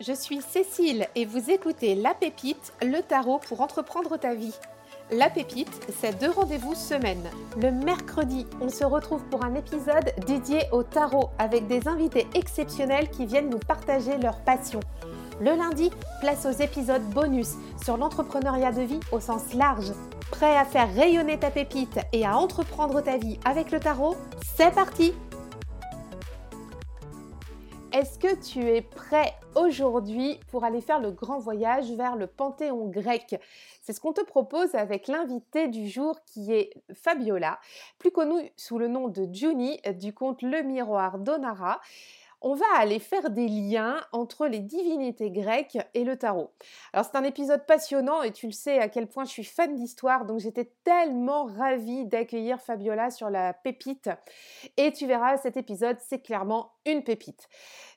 je suis Cécile et vous écoutez La Pépite, le tarot pour entreprendre ta vie. La Pépite, c'est deux rendez-vous semaine. Le mercredi, on se retrouve pour un épisode dédié au tarot avec des invités exceptionnels qui viennent nous partager leur passion. Le lundi, place aux épisodes bonus sur l'entrepreneuriat de vie au sens large. Prêt à faire rayonner ta pépite et à entreprendre ta vie avec le tarot? C'est parti est-ce que tu es prêt aujourd'hui pour aller faire le grand voyage vers le Panthéon grec? C'est ce qu'on te propose avec l'invité du jour qui est Fabiola, plus connue sous le nom de Juni du conte Le Miroir d'Onara on va aller faire des liens entre les divinités grecques et le tarot. Alors c'est un épisode passionnant et tu le sais à quel point je suis fan d'histoire, donc j'étais tellement ravie d'accueillir Fabiola sur la pépite. Et tu verras, cet épisode, c'est clairement pépite.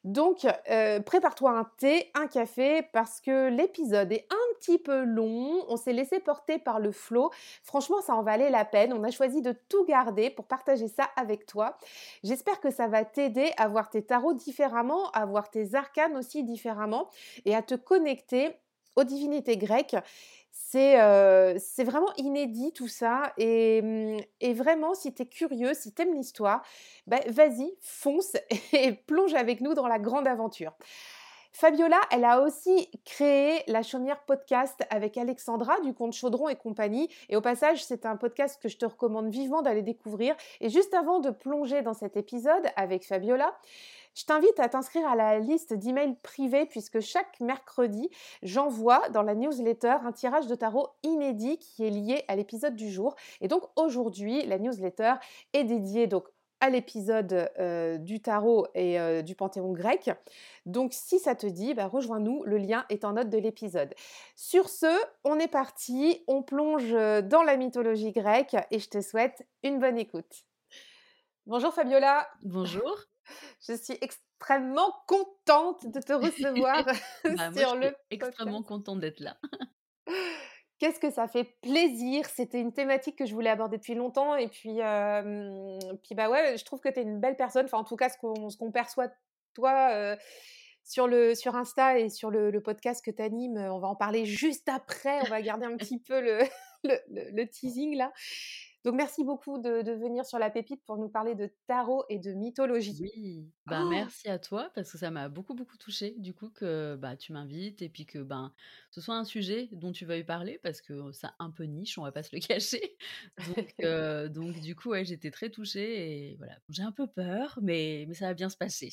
Donc, euh, prépare-toi un thé, un café, parce que l'épisode est un petit peu long. On s'est laissé porter par le flot. Franchement, ça en valait la peine. On a choisi de tout garder pour partager ça avec toi. J'espère que ça va t'aider à voir tes tarots différemment, à voir tes arcanes aussi différemment et à te connecter aux divinités grecques. C'est vraiment inédit tout ça. Et, mmh, et vraiment, si tu es curieux, si tu aimes l'histoire, bah, vas-y, fonce et plonge avec nous dans la grande aventure. Fabiola, elle a aussi créé la chaumière podcast avec Alexandra du compte Chaudron et compagnie. Et au passage, c'est un podcast que je te recommande vivement d'aller découvrir. Et juste avant de plonger dans cet épisode avec Fabiola, je t'invite à t'inscrire à la liste d'emails privés puisque chaque mercredi, j'envoie dans la newsletter un tirage de tarot inédit qui est lié à l'épisode du jour. Et donc aujourd'hui, la newsletter est dédiée donc à l'épisode euh, du tarot et euh, du panthéon grec. Donc si ça te dit, bah, rejoins-nous, le lien est en note de l'épisode. Sur ce, on est parti, on plonge dans la mythologie grecque et je te souhaite une bonne écoute. Bonjour Fabiola. Bonjour. Je suis extrêmement contente de te recevoir bah, sur le. Extrêmement contente d'être là. Qu'est-ce que ça fait plaisir? C'était une thématique que je voulais aborder depuis longtemps et puis, puis bah ouais, je trouve que tu es une belle personne. Enfin, en tout cas, ce qu'on perçoit toi sur, le, sur Insta et sur le, podcast que tu animes, on va en parler juste après. On va garder un petit peu le, le, le teasing là. Donc merci beaucoup de, venir sur la pépite pour nous parler de tarot et de mythologie. Oui, ben, merci à toi parce que ça m'a beaucoup beaucoup touché du coup que bah, tu m'invites et puis que ben ce soit un sujet dont tu veuilles parler parce que c'est un peu niche, on va pas se le cacher. Donc, donc du coup ouais, j'étais très touchée et voilà, j'ai un peu peur mais, mais ça va bien se passer.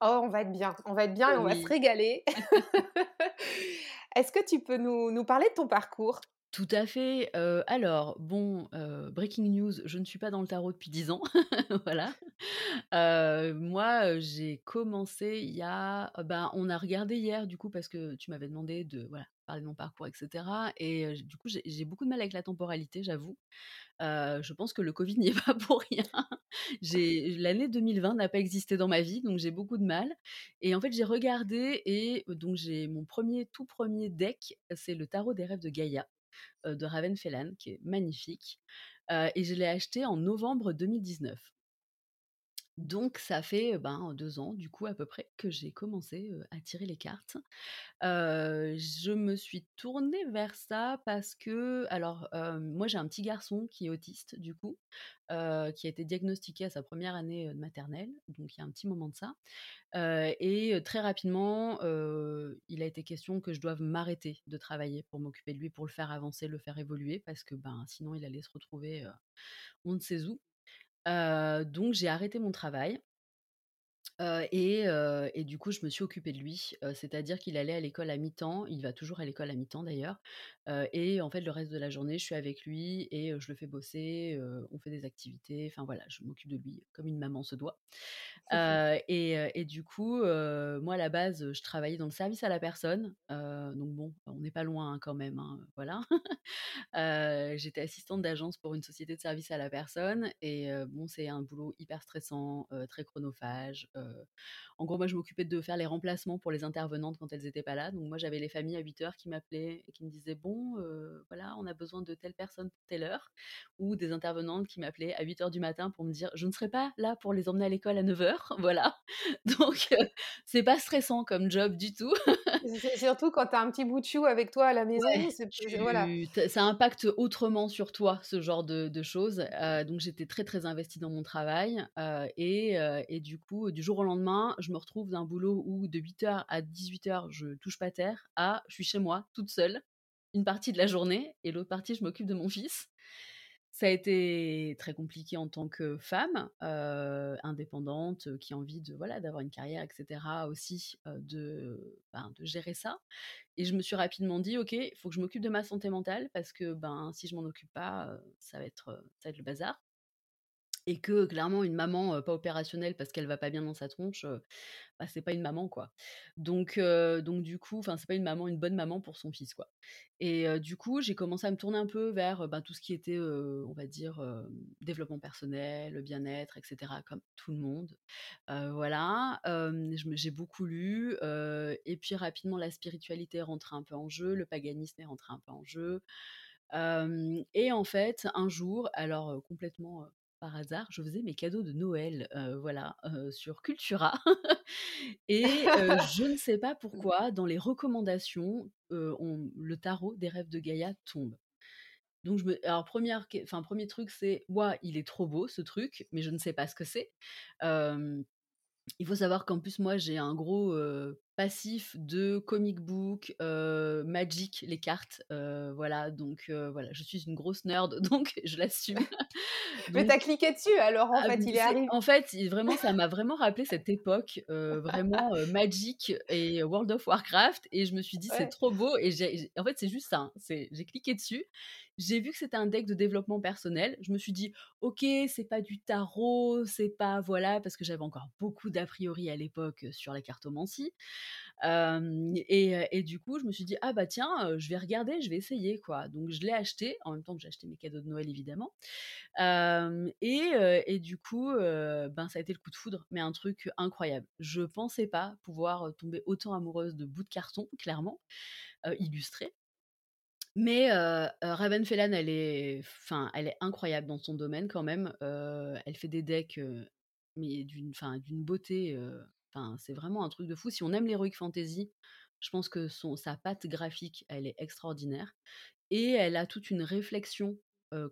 oh, on va être bien, on va être bien et on va se régaler. Est-ce que tu peux nous, nous parler de ton parcours? Tout à fait. alors, bon, breaking news, je ne suis pas dans le tarot depuis 10 ans. voilà. moi, j'ai commencé il y a. Ben, on a regardé hier, du coup, parce que tu m'avais demandé de voilà, parler de mon parcours, etc. Et du coup, j'ai beaucoup de mal avec la temporalité, j'avoue. je pense que le Covid n'y est pas pour rien. L'année 2020 n'a pas existé dans ma vie, donc j'ai beaucoup de mal. Et en fait, j'ai regardé et donc j'ai mon premier, tout premier deck, c'est le tarot des rêves de Gaïa de Raven Felan, qui est magnifique. et je l'ai acheté en novembre 2019. Donc ça fait ben, deux ans, du coup, à peu près, que j'ai commencé à tirer les cartes. je me suis tournée vers ça parce que, alors, moi j'ai un petit garçon qui est autiste, du coup, qui a été diagnostiqué à sa première année de maternelle, donc il y a un petit moment de ça. et très rapidement, il a été question que je doive m'arrêter de travailler pour m'occuper de lui, pour le faire avancer, le faire évoluer, parce que ben, sinon il allait se retrouver on ne sait où donc j'ai arrêté mon travail. Et, et, du coup, je me suis occupée de lui. C'est-à-dire qu'il allait à l'école à mi-temps. Il va toujours à l'école à mi-temps d'ailleurs. et en fait, le reste de la journée, je suis avec lui et je le fais bosser. on fait des activités. Enfin voilà, je m'occupe de lui comme une maman se doit. et, et, du coup, moi à la base, je travaillais dans le service à la personne. donc bon, on n'est pas loin hein, quand même. Hein, voilà. J'étais assistante d'agence pour une société de service à la personne. Et bon, c'est un boulot hyper stressant, très chronophage. Heu, en gros, moi, je m'occupais de faire les remplacements pour les intervenantes quand elles étaient pas là. Donc moi, j'avais les familles à 8:00 qui m'appelaient et qui me disaient: «Bon, heu, voilà, on a besoin de telle personne pour telle heure» ou des intervenantes qui m'appelaient à 8:00 du matin pour me dire: «Je ne serai pas là pour les emmener à l'école à 9:00», voilà. Donc heu, c'est pas stressant comme job du tout. Surtout quand tu as un petit bout de chou avec toi à la Ouais, maison, c'est voilà. ça impacte autrement sur toi, ce genre de de choses. Donc j'étais très, très investie dans mon travail, et et du coup, du jour au lendemain, je me retrouve d'un boulot où de 8:00 à 18:00, je touche pas terre, à je suis chez moi, toute seule, une partie de la journée et l'autre partie, je m'occupe de mon fils. Ça a été très compliqué en tant que femme, heu, indépendante, qui a envie de, voilà, d'avoir une carrière et cetera aussi, de, ben, de gérer ça et je me suis rapidement dit: «OK, il faut que je m'occupe de ma santé mentale parce que, ben, si je m'en occupe pas, heu, ça va être, ça va être le bazar» et que clairement une maman, pas opérationnelle parce qu'elle va pas bien dans sa tronche, heu, bah, c'est pas une maman, quoi. Donc donc du coup, enfin, c'est pas une maman une bonne maman pour son fils, quoi et du coup, j'ai commencé à me tourner un peu vers, bah, tout ce qui était, on va dire, développement personnel, bien-être et cetera, comme tout le monde. Voilà, j'ai beaucoup lu, et puis rapidement la spiritualité est rentrée un peu en jeu, le paganisme est rentré un peu en jeu. Et en fait, un jour, alors, complètement, par hasard, je faisais mes cadeaux de Noël, voilà, sur Cultura et je ne sais pas pourquoi, dans les recommandations, on le tarot des rêves de Gaïa tombe. Donc je me alors 1re ques enfin 1er truc, c'est: «Waouh, il est trop beau ce truc», mais je ne sais pas ce que c'est. Il faut savoir qu'en plus, moi, j'ai un gros, passif de comic book, heu, Magic, les cartes, heu, voilà, donc heu, voilà, je suis une grosse nerd, donc je l'assume. Mais tu Donc as cliqué dessus alors, en ah fait, il est c'est arri en fait, vraiment, ça m'a vraiment rappelé cette époque, vraiment, Magic et World of Warcraft et je me suis dit: «C'est trop beau» et en fait, c'est juste ça, hein, j'ai cliqué dessus, j'ai vu que c'était un deck de développement personnel, je me suis dit: «OK, c'est pas du tarot, c'est pas» voilà, parce que j'avais encore beaucoup d'a priori à l'époque, sur la cartomancie. Et du coup, je me suis dit: «Ah bah tiens, je vais regarder, je vais essayer, quoi». Donc je l'ai acheté, en même temps que j'ai acheté mes cadeaux de Noël, évidemment. Et et du coup, ben, ça a été le coup de foudre, mais un truc incroyable. Je pensais pas pouvoir, tomber autant amoureuse de bouts de carton, clairement, heu, illustrés. Mais heu, Raven Fellan, elle est enfin, elle est incroyable dans son domaine quand même, elle fait des decks, mais d'une enfin, d'une beauté, c'est vraiment un truc de fou. Si on aime l'heroic fantasy, je pense que son sa patte graphique, elle est extraordinaire et elle a toute une réflexion,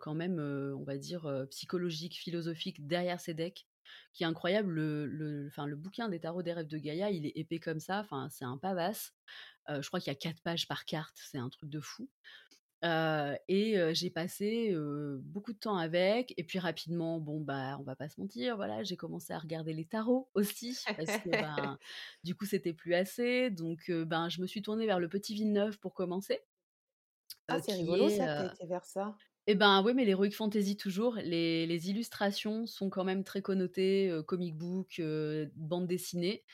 quand même, on va dire, psychologique, philosophique derrière ses decks qui est incroyable. Le bouquin des tarots des rêves de Gaïa, il est épais comme ça, c'est un pavasse. Je crois qu'il y a 4 pages par carte, c'est un truc de fou. Et j'ai passé, beaucoup de temps avec et puis rapidement, bon, bah, on va pas se mentir, voilà, j'ai commencé à regarder les tarots aussi parce que, ben, du coup, c'était plus assez donc ben, je me suis tournée vers le Petit Villeneuve pour commencer, Ah, c'est rigolo est, ça aies été vers ça. et ben, oui, mais l'heroic fantasy toujours, les les illustrations sont quand même très connotées, comic book, bande dessinée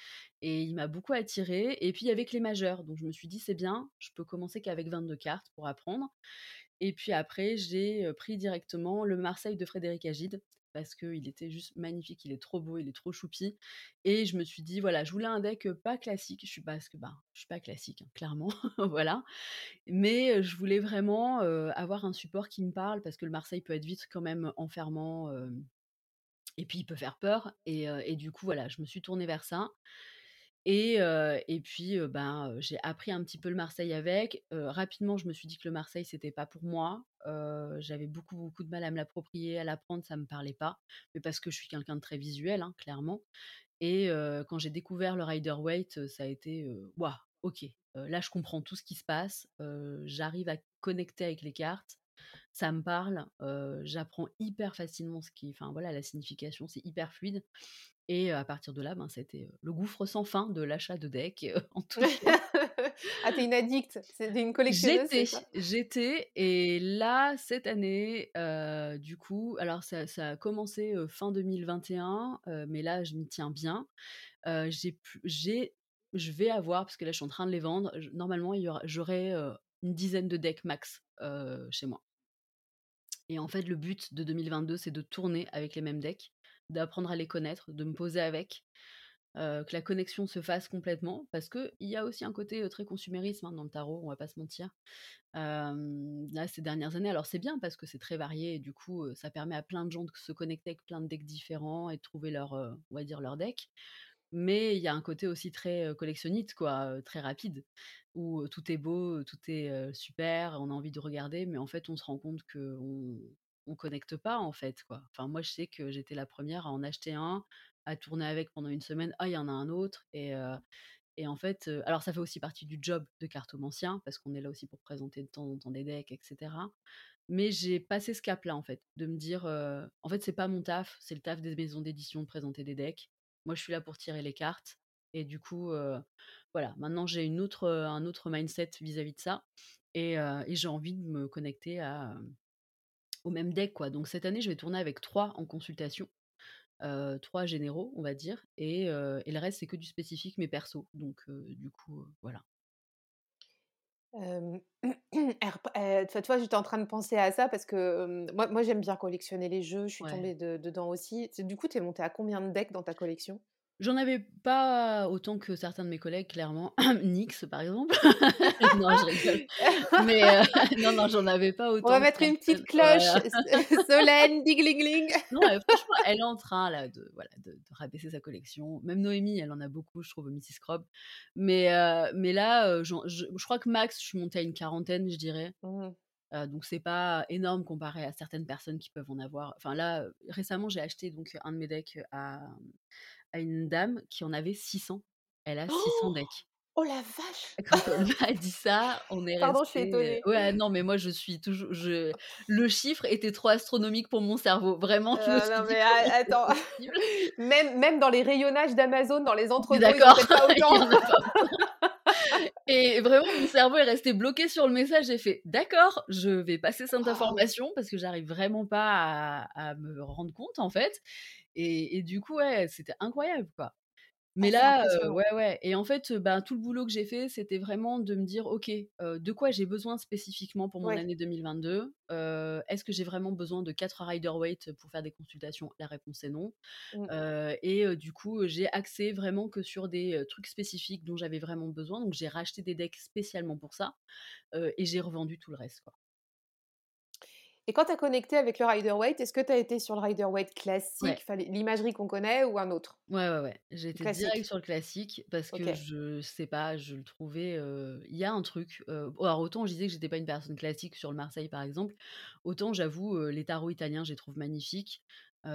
et il m'a beaucoup attirée et puis avec les majeurs, donc je me suis dit: «C'est bien, je peux commencer qu'avec 22 cartes pour apprendre» et puis après, j'ai, pris directement le Marseille de Frédéric Agide parce qu'il était juste magnifique, il est trop beau, il est trop choupi et je me suis dit: «Voilà, je voulais un deck, pas classique», je suis que, ben, je suis pas classique, hein, clairement, voilà, mais je voulais vraiment, avoir un support qui me parle parce que le Marseille peut être vite quand même enfermant, et puis il peut faire peur et et du coup, voilà, je me suis tournée vers ça et et puis, ben, j'ai appris un petit peu le Marseille avec. Rapidement, je me suis dit que le Marseille, c'était pas pour moi. J'avais beaucoup, beaucoup de mal à me l'approprier, à l'apprendre, ça me parlait pas, mais parce que je suis quelqu'un de très visuel, hein, clairement et quand j'ai découvert le Rider-Waite, ça a été, «Waouh, OK, heu, là, je comprends tout ce qui se passe, j'arrive à connecter avec les cartes, ça me parle, j'apprends hyper facilement ce qui enfin, voilà, la signification, c'est hyper fluide» et à partir de là, ben, été, heu, le gouffre sans fin de l'achat de decks, heu, en choses. Ah, tu es une addict, es une collectionneuse, J'étais, j'étais et là, cette année, heu, du coup, alors ça ça a commencé, fin 2021, heu, mais là, je m'y tiens bien. J'ai j'ai je vais avoir, parce que là, je suis en train de les vendre, normalement, il y aura j'aurai, une dizaine de decks max, chez moi. Et en fait, le but de 2022, c'est de tourner avec les mêmes decks, d'apprendre à les connaître, de me poser avec. que la connexion se fasse complètement. Parce qu'il y a aussi un côté, très consumérisme, hein, dans le tarot, on va pas se mentir. Ces dernières années alors c'est bien parce que c'est très varié et du coup, ça permet à plein de gens de se connecter avec plein de decks différents et de trouver leur, on va dire leur deck. Mais il y a un côté aussi très, heu, collectionnite quoi, très rapide, où, tout est beau, tout est, super, on a envie de regarder, mais en fait, on se rend compte on connecte pas, en fait, quoi. Enfin, moi, je sais que j'étais la première à en acheter un, à tourner avec pendant une semaine. «Ah, il y en a un autre» et et en fait, alors ça fait aussi partie du job de cartomancien, parce qu'on est là aussi pour présenter de temps en temps des decks et cetera. Mais j'ai passé ce cap-là, en fait, de me dire, «En fait, c'est pas mon taf, c'est le taf des maisons d'édition de présenter des decks. Moi, je suis là pour tirer les cartes» et du coup, voilà, maintenant j'ai une autre, un autre mindset vis-à-vis de ça et j'ai envie de me connecter à, au même deck, quoi. Donc cette année, je vais tourner avec 3 en consultation, 3 généraux, on va dire et et le reste, c'est que du spécifique mais perso. Donc du coup, voilà. Tu vois, j'étais en train de penser à ça parce que, moi moi j'aime bien collectionner les jeux, je suis Ouais. tombée de dedans aussi. Du coup, tu es montée à combien de decks dans ta collection? J'en avais pas autant que certains de mes collègues, clairement. Nyx, par exemple. Non, je rigole. Mais heu, non, non, j'en avais pas On va autant mettre une petite cloche Voilà. s solennne, ding-ling-ling. Non, franchement, elle est en train là de voilà, de de rabaisser sa collection. Même Noémie, elle en a beaucoup, je trouve, au Mythic Scroll. Mais heu, mais là, je je crois que max, je suis montée à une quarantaine, je dirais. Mmh donc c'est pas énorme comparé à certaines personnes qui peuvent en avoir enfin là, récemment, j'ai acheté donc un de mes decks à, mmh, à une dame qui en avait 600. Elle a 600 decks. Oh la vache! Quand elle m'a dit ça, on est Pardon, je suis resté, étonnée. ouais, non, mais moi, je suis toujours je le chiffre était trop astronomique pour mon cerveau. Vraiment, je me suis non dit: mais «Comment a c'est attends, possible?» même même dans les rayonnages d'Amazon, dans les On entrepôts, d'accord, pas autant. en a pas autant et vraiment, mon cerveau est resté bloqué sur le message. J'ai fait: «D'accord, je vais passer cette information parce que j'arrive vraiment pas à à me rendre compte, en fait» et et du coup, ouais, c'était incroyable, quoi. Ah, Mais là, impressionnant. ouais, ouais et en fait, heu, ben, tout le boulot que j'ai fait, c'était vraiment de me dire: «OK, heu, de quoi j'ai besoin spécifiquement pour mon Ouais. année 2022? Heu, est-ce que j'ai vraiment besoin de 4 Rider-Waite pour faire des consultations?» La réponse est non. Mmh. Et du coup, j'ai axé vraiment que sur des, trucs spécifiques dont j'avais vraiment besoin. Donc j'ai racheté des decks spécialement pour ça, et j'ai revendu tout le reste, quoi. Et quand tu as connecté avec le Rider-Waite, est-ce que tu as été sur le classique, Ouais. enfin l'i l'imagerie qu'on connaît ou un autre? Ouais, ouais, ouais. J'ai été direct classique? sur le classique parce que je sais pas, je le trouvais, il y a un truc, heu, alors autant je disais que j'étais pas une personne classique sur le Marseille, par exemple, autant j'avoue, les tarots italiens, je les trouve magnifiques.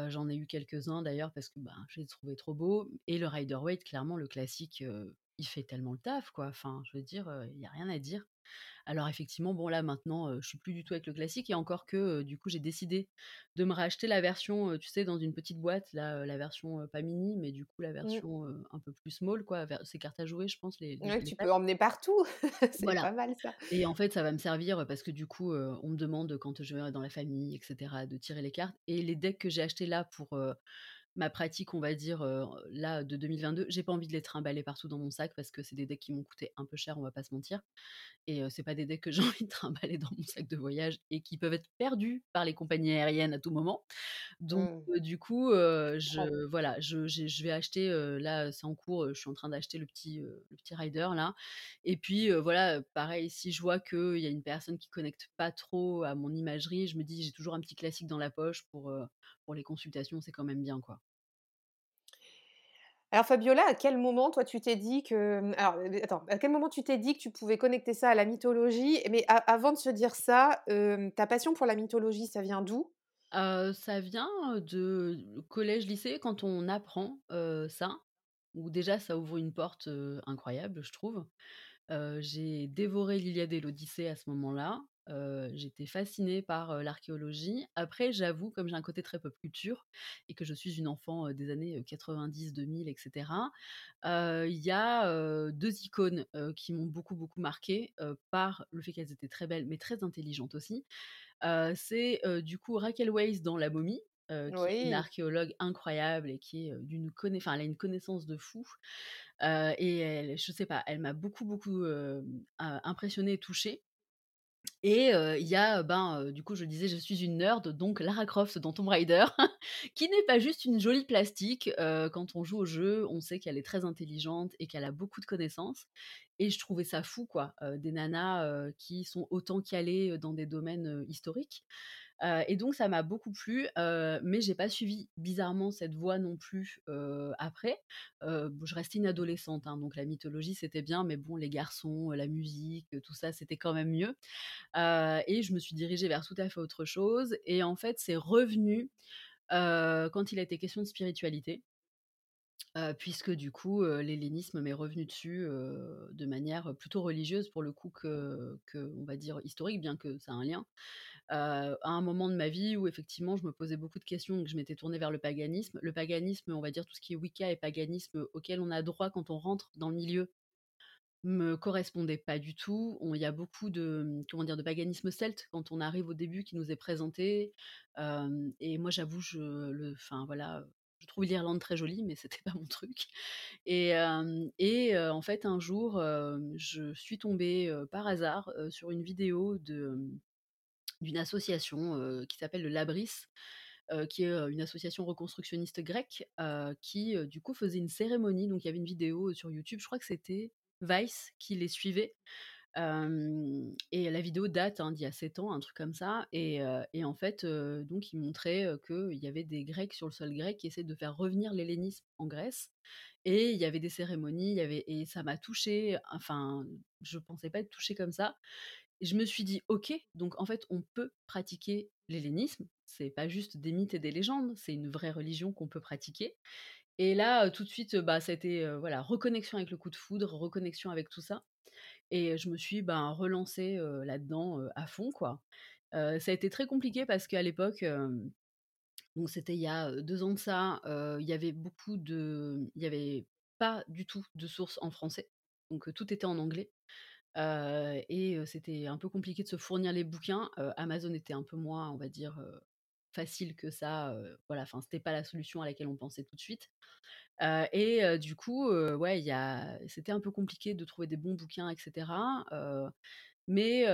J'en ai eu quelques-uns d'ailleurs parce que, ben, je les trouvais trop beaux et le Rider-Waite, clairement, le classique, il fait tellement le taf, quoi. Enfin, je veux dire, il y a rien à dire. Alors effectivement, bon là maintenant, heu, je suis plus du tout avec le classique et encore que, du coup, j'ai décidé de me racheter la version, tu sais, dans une petite boîte là, la version, pas mini, mais du coup la Mmh. version, un peu plus small quoi, c'est cartes à jouer, je pense les les tu peux emmener partout. C'est Voilà pas mal ça. et en fait, ça va me servir, parce que du coup, on me demande quand je vais dans la famille et cetera, de tirer les cartes et les decks que j'ai achetés là pour, ma pratique, on va dire, heu, là de 2022, j'ai pas envie de les trimballer partout dans mon sac parce que c'est des decks qui m'ont coûté un peu cher, on va pas se mentir et heu, c'est pas des decks que j'ai envie de trimballer dans mon sac de voyage et qui peuvent être perdus par les compagnies aériennes à tout moment. Donc Mmh. heu, du coup, heu, Je voilà, je vais acheter, là, c'est en cours, je suis en train d'acheter le petit, le petit Rider là et puis, voilà, pareil, si je vois qu'il y a une personne qui connecte pas trop à mon imagerie, je me dis: «J'ai toujours un petit classique dans la poche pour, pour les consultations, c'est quand même bien, quoi». Alors Fabiola, à quel moment toi tu t'es dit que, mmh, alors, attends, à quel moment tu t'es dit que tu pouvais connecter ça à la mythologie? Mais a avant de se dire ça, ta passion pour la mythologie, ça vient d'où? Ça vient, de collège, lycée quand on apprend, ça, où déjà ça ouvre une porte, incroyable, je trouve. J'ai dévoré l'Iliade et l'Odyssée à ce moment-là. J'étais fascinée par, l'archéologie. Après, j'avoue, comme j'ai un côté très pop culture et que je suis une enfant, des années, heu, 90-2000 et cetera, heu, il y a, heu, 2 icônes, qui m'ont beaucoup, beaucoup marquée, heu, par le fait qu'elles étaient très belles, mais très intelligentes aussi. C'est, du coup Raquel Weisz dans La Momie, qui est une archéologue incroyable et qui est, d'une connais enfin elle a une connaissance de fou, et elle je sais pas, elle m'a beaucoup, beaucoup, impressionnée et touchée Et il y a, ben, du coup, je disais, je suis une nerd, donc Lara Croft dans Tomb Raider, qui n'est pas juste une jolie plastique. Quand on joue au jeu, on sait qu'elle est très intelligente et qu'elle a beaucoup de connaissances et je trouvais ça fou, quoi, des nanas, qui sont autant calées, dans des domaines, historiques. Et donc ça m'a beaucoup plu, heu, mais j'ai pas suivi bizarrement cette voie non plus, après. Je restais une adolescente, hein, donc la mythologie c'était bien, mais bon, les garçons, la musique, tout ça, c'était quand même mieux. Et je me suis dirigée vers tout à fait autre chose et en fait, c'est revenu, quand il a été question de spiritualité. Puisque du coup, heu, l'hellénisme m'est revenu dessus, de manière plutôt religieuse pour le coup que que on va dire historique, bien que ça a un lien. Heu, à un moment de ma vie où effectivement je me posais beaucoup de questions que je m'étais tournée vers le paganisme. Le paganisme, on va dire tout ce qui est Wicca et paganisme auquel on a droit quand on rentre dans le milieu, me correspondait pas du tout. Il y a beaucoup de, comment dire? De paganisme celte quand on arrive au début qui nous est présenté. Et moi j'avoue je le enfin voilà, je trouve l'Irlande très jolie, mais c'était pas mon truc et en fait un jour, je suis tombée, par hasard, sur une vidéo de, d'une association, qui s'appelle le Labris, qui est, une association reconstructionniste grecque, qui, du coup faisait une cérémonie. Donc il y avait une vidéo sur YouTube, je crois que c'était Vice qui les suivait. Et la vidéo date, hein, d'il y a 7 ans, un truc comme ça et et en fait, donc ils montraient, heu, qu'il y avait des Grecs sur le sol grec qui essaient de faire revenir l'hellénisme en Grèce et il y avait des cérémonies, il y avait et ça m'a touchée, enfin, je pensais pas être touchée comme ça je me suis dit: «OK, donc en fait, on peut pratiquer l'hellénisme, c'est pas juste des mythes et des légendes, c'est une vraie religion qu'on peut pratiquer» et là, tout de suite, bah, ça a été, heu, voilà, reconnexion avec le coup de foudre, reconnexion avec tout ça et je me suis, ben, relancée, là-dedans, à fond, quoi. Ça a été très compliqué parce qu'à l'époque, donc c'était il y a, heu, 2 ans de ça, il y avait beaucoup de il y avait pas du tout de sources en français, donc tout était en anglais. Et c'était un peu compliqué de se fournir les bouquins. Amazon était un peu moins, on va dire, facile que ça, voilà, enfin, c'était pas la solution à laquelle on pensait tout de suite. Et du coup, ouais, c'était un peu compliqué de trouver des bons bouquins et cetera, heu, mais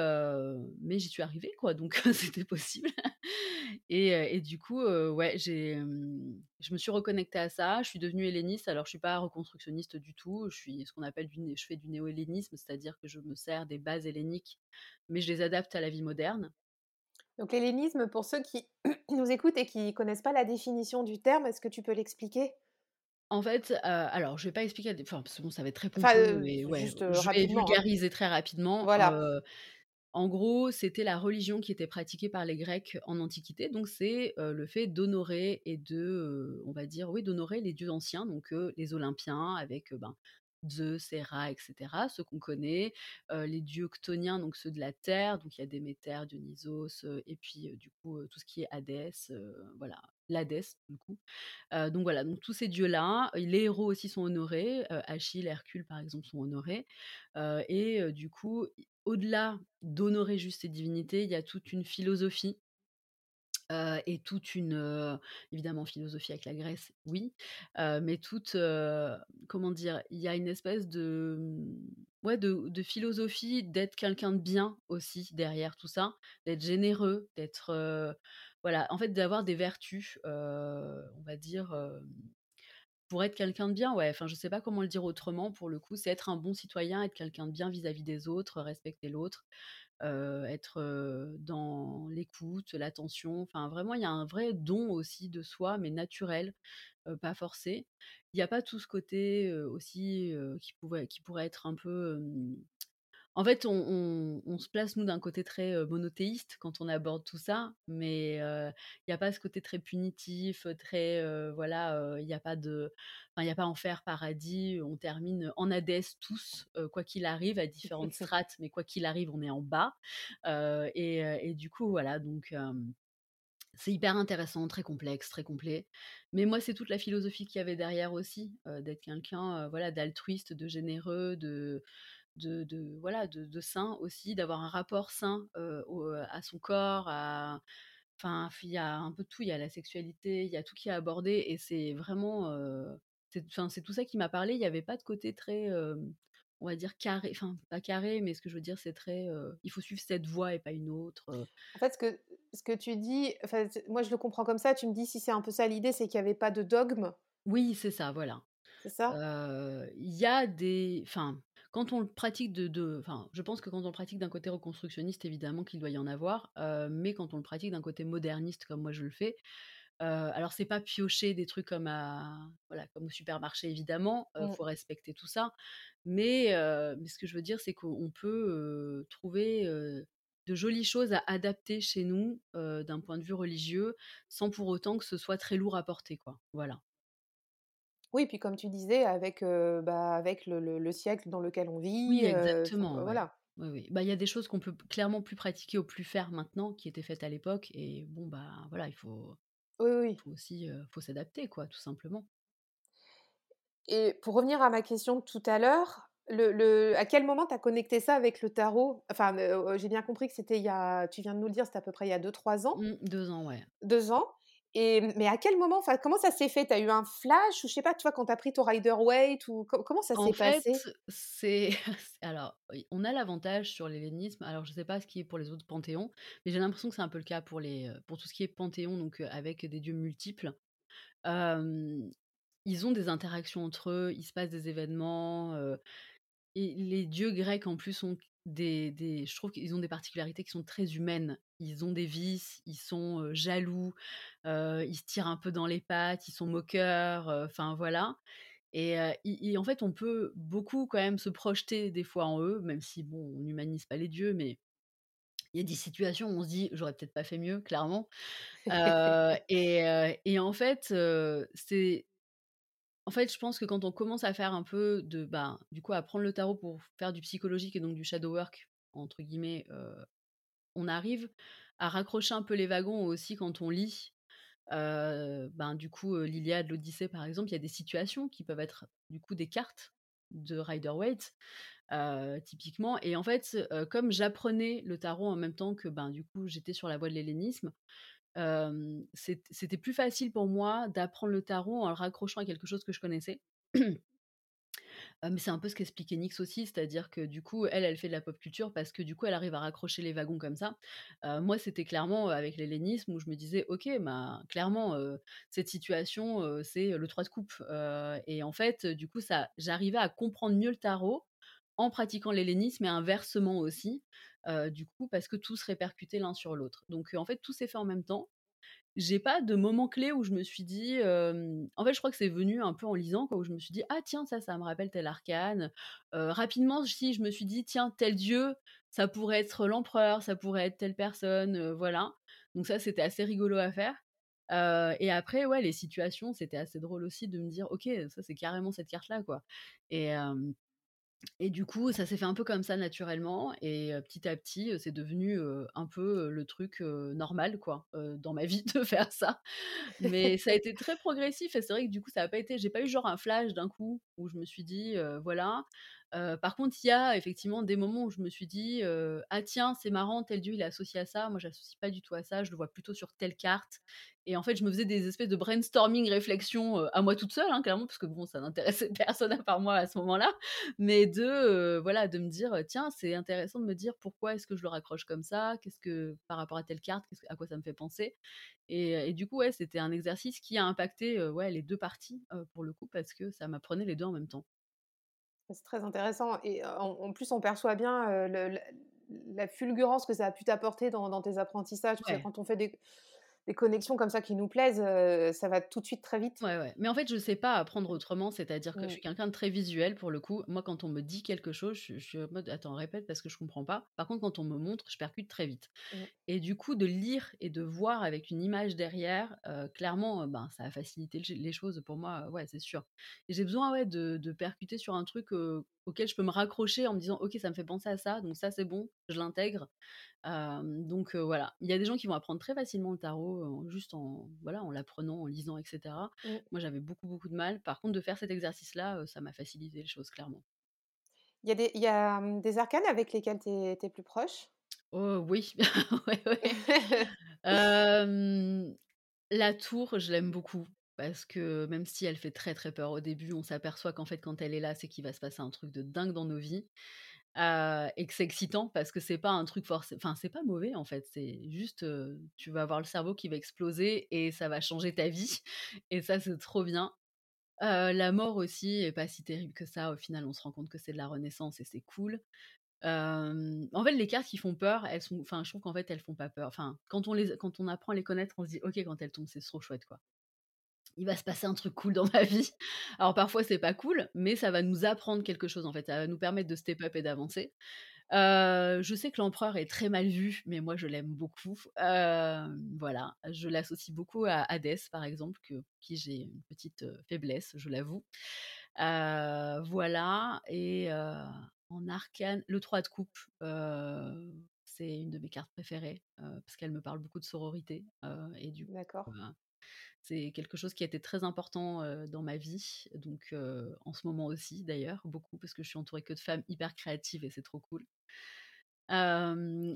mais j'y suis arrivée, quoi, donc c'était possible et et du coup, ouais, j'ai, je me suis reconnectée à ça. Je suis devenue helléniste. Alors je suis pas reconstructionniste du tout, je suis ce qu'on appelle du je fais du néo-hellénisme, c'est-à-dire que je me sers des bases helléniques, mais je les adapte à la vie moderne. Donc l'hellénisme, pour ceux qui nous écoutent et qui connaissent pas la définition du terme, est-ce que tu peux l'expliquer? En fait, alors je vais pas expliquer enfin, parce que bon, ça va être très Enfin, pompeux, heu, mais ouais, juste, je vais rapidement, hein. vulgariser très rapidement. Voilà. En gros, c'était la religion qui était pratiquée par les Grecs en Antiquité, donc c'est, le fait d'honorer et de, on va dire, oui, d'honorer les dieux anciens, donc les Olympiens avec, ben, Zeus, Héra et cetera, ceux qu'on connaît. Les dieux chthoniens, donc ceux de la terre, donc il y a Déméter, Dionysos, et puis, du coup, tout ce qui est Hadès, voilà, l'Hadès, du coup. Donc voilà, donc tous ces dieux-là, les héros aussi sont honorés, Achille, Hercule par exemple sont honorés, et du coup, au-delà d'honorer juste ces divinités, il y a toute une philosophie et toute une, évidemment philosophie avec la Grèce, oui, mais toute, comment dire? Il y a une espèce de, mmh, ouais, de philosophie d'être quelqu'un de bien aussi derrière tout ça, d'être généreux, d'être, voilà, en fait, d'avoir des vertus, on va dire, pour être quelqu'un de bien, ouais, enfin, je sais pas comment le dire autrement pour le coup, c'est être un bon citoyen, être quelqu'un de bien vis-à-vis des autres, respecter l'autre, être, dans l'écoute, l'attention, enfin vraiment il y a un vrai don aussi de soi, mais naturel, pas forcé. Il y a pas tout ce côté, aussi, qui qui pourrait être un peu, en fait, on on on se place nous d'un côté très, monothéiste quand on aborde tout ça, mais il y a pas ce côté très punitif, très, voilà, il y a pas de enfin, il y a pas enfer, paradis, on termine en Hadès tous, quoi qu'il arrive, à différentes strates, mais quoi qu'il arrive, on est en bas, et et du coup, voilà, donc c'est hyper intéressant, très complexe, très complet, mais moi, c'est toute la philosophie qu'il y avait derrière aussi, d'être quelqu'un, voilà, d'altruiste, de généreux, de de de voilà, de de sain aussi, d'avoir un rapport sain, au à son corps, à enfin, il y a un peu de tout, il y a la sexualité, il y a tout qui est abordé et c'est vraiment, c'est tout ça qui m'a parlé. Il y avait pas de côté très, on va dire carré, enfin pas carré, mais ce que je veux dire, c'est très, il faut suivre cette voie et pas une autre. En fait, ce que ce que tu dis, moi je le comprends comme ça, tu me dis si c'est un peu ça l'idée, c'est qu'il y avait pas de dogme? Oui, c'est ça, voilà. C'est ça? Il y a des enfin, quand on le pratique de je pense que quand on le pratique d'un côté reconstructionniste, évidemment qu'il doit y en avoir, heu, mais quand on le pratique d'un côté moderniste comme moi je le fais, heu, alors c'est pas piocher des trucs comme à voilà, comme au supermarché évidemment, heu, Mmh. faut respecter tout ça, mais heu, mais ce que je veux dire, c'est qu'on peut, trouver, de jolies choses à adapter chez nous, d'un point de vue religieux, sans pour autant que ce soit très lourd à porter, quoi. Voilà. Oui, puis comme tu disais, avec, bah, avec le le le siècle dans lequel on Oui, vit, enfin, exactement, ouais. voilà. Oui, oui. Bah, il y a des choses qu'on peut clairement plus pratiquer ou plus faire maintenant, qui étaient faites à l'époque et bon, bah, voilà, il faut Oui, oui, oui. faut aussi, faut s'adapter quoi, tout simplement. Et pour revenir à ma question de tout à l'heure, le le à quel moment tu as connecté ça avec le tarot? Enfin, j'ai bien compris que c'était il y a tu viens de nous le dire, c'était à peu près il y a deux trois ans, Mmh, 2 ans, ouais. 2 ans et mais à quel moment, enfin, comment ça s'est fait? Tu as eu un flash ou je sais pas, tu vois, quand tu as pris ton Rider-Waite ou co comment ça s'est passé? c'est alors, on a l'avantage sur l'hellénisme, alors je sais pas ce qui est pour les autres panthéons, mais j'ai l'impression que c'est un peu le cas pour les, heu, pour tout ce qui est panthéon, donc heu, avec des dieux multiples. Ils ont des interactions entre eux, il se passe des événements, heu et les dieux grecs en plus ont des des je trouve qu'ils ont des particularités qui sont très humaines. Ils ont des vices, ils sont, jaloux, ils se tirent un peu dans les pattes, ils sont moqueurs, enfin voilà et et et en fait, on peut beaucoup quand même se projeter des fois en eux, même si bon, on n'humanise pas les dieux, mais il y a des situations où on se dit: «J'aurais peut-être pas fait mieux», clairement. Et et en fait, c'est en fait, je pense que quand on commence à faire un peu de, ben, du coup, à prendre le tarot pour faire du psychologique et donc du «shadow work» entre guillemets, heu, on arrive à raccrocher un peu les wagons aussi quand on lit. Heu, ben, du coup, heu, l'Iliade, l'Odyssée, par exemple, il y a des situations qui peuvent être, du coup, des cartes de Rider-Waite, heu, typiquement et en fait, comme j'apprenais le tarot en même temps que, ben, du coup, j'étais sur la voie de l'hellénisme, c'était plus facile pour moi d'apprendre le tarot en le raccrochant à quelque chose que je connaissais. Mais c'est un peu ce qu'expliquait Nyx aussi, c'est-à-dire que du coup, elle, elle fait de la pop culture parce que du coup, elle arrive à raccrocher les wagons comme ça. Moi, c'était clairement, avec l'hellénisme où je me disais: «OK, ben, clairement, cette situation, c'est le 3 de coupe». Et en fait, du coup, ça j'arrivais à comprendre mieux le tarot en pratiquant l'hellénisme et inversement aussi, heu, du coup, parce que tout se répercutait l'un sur l'autre. Donc, heu, en fait, tout s'est fait en même temps j'ai pas de moment clé où je me suis dit, en fait, je crois que c'est venu un peu en lisant où je me suis dit: «Ah tiens, ça, ça me rappelle tel arcane». Heu, rapidement, si je me suis dit: «Tiens, tel dieu, ça pourrait être l'empereur, ça pourrait être telle personne», voilà. Donc ça, c'était assez rigolo à faire. Et après, ouais, les situations, c'était assez drôle aussi de me dire: «OK, ça, c'est carrément cette carte-là, quoi» et et du coup, ça s'est fait un peu comme ça naturellement et petit à petit, c'est devenu, un peu, le truc, normal quoi, dans ma vie de faire ça. Mais ça a été très progressif et c'est vrai que du coup, ça a pas été j'ai pas eu genre un flash d'un coup où je me suis dit, voilà. Par contre, il y a effectivement des moments où je me suis dit, «Ah tiens, c'est marrant, tel dieu il est associé à ça, moi j'associe pas du tout à ça, je le vois plutôt sur telle carte» et en fait, je me faisais des espèces de brainstorming, réflexions, heu, à moi toute seule, hein, clairement, parce que bon, ça n'intéressait personne à part moi à ce moment-là. Mais de, voilà, de me dire, «Tiens, c'est intéressant de me dire pourquoi est-ce que je le raccroche comme ça? Qu'est-ce que par rapport à telle carte, à quoi ça me fait penser?» et et du coup, ouais, c'était un exercice qui a impacté, ouais, les 2 parties, pour le coup, parce que ça m'apprenait les 2 en même temps. C'est très intéressant et en en plus, on perçoit bien, le la fulgurance que ça a pu t'apporter dans dans tes apprentissages, parce que Ouais. quand on fait des des connexions comme ça qui nous plaisent, heu, ça va tout de suite très vite. Ouais, ouais. Mais en fait, je sais pas apprendre autrement, c'est-à-dire que je suis quelqu'un de très visuel pour le coup. Moi, quand on me dit quelque chose, je suis je suis en mode: «Attends, répète parce que je comprends pas». Par contre, quand on me montre, je percute très vite. Et du coup, de lire et de voir avec une image derrière, heu, clairement, heu, ben, ça a facilité le les choses pour moi, ouais, c'est sûr. J'ai besoin, ouais, de de percuter sur un truc, auquel je peux me raccrocher en me disant: «OK, ça me fait penser à ça, donc ça, c'est bon, je l'intègre». Donc voilà. Il y a des gens qui vont apprendre très facilement le tarot, juste en voilà, en l'apprenant, en lisant et cetera. Mmh. Moi, j'avais beaucoup, beaucoup de mal. Par contre, de faire cet exercice-là, heu, ça m'a facilité les choses, clairement. Il y a des il y a, des arcanes avec lesquels tu es plus proche? Oh oui, ouais, ouais. Hem, la tour, je l'aime beaucoup. Parce que même si elle fait très, très peur au début, on s'aperçoit qu'en fait, quand elle est là, c'est qu'il va se passer un truc de dingue dans nos vies, heu et que c'est excitant parce que c'est pas un truc forcé enfin, c'est pas mauvais, en fait, c'est juste, heu, tu vas avoir le cerveau qui va exploser et ça va changer ta vie et ça, c'est trop bien. Heu, la mort aussi est pas si terrible que ça, au final, on se rend compte que c'est de la renaissance et c'est cool. En fait, les cartes qui font peur, elles sont enfin, je trouve qu'en fait, elles font pas peur. Enfin, quand on les quand on apprend à les connaître, on se dit: «OK, quand elles tombent, c'est trop chouette, quoi. Il va se passer un truc cool dans ma vie». Alors parfois, c'est pas cool, mais ça va nous apprendre quelque chose, en fait. Ça va nous permettre de step up et d'avancer. Heu, je sais que l'empereur est très mal vu, mais moi, je l'aime beaucoup. Hem, voilà, je l'associe beaucoup à Hadès, par exemple, que qui j'ai une petite, heu, faiblesse, je l'avoue. Voilà et en arcane, le 3 de coupe, c'est une de mes cartes préférées, parce qu'elle me parle beaucoup de sororité, et du coup, heu, c'est quelque chose qui a été très important, dans ma vie, donc en ce moment aussi d'ailleurs, beaucoup, parce que je suis entourée que de femmes hyper créatives et c'est trop cool.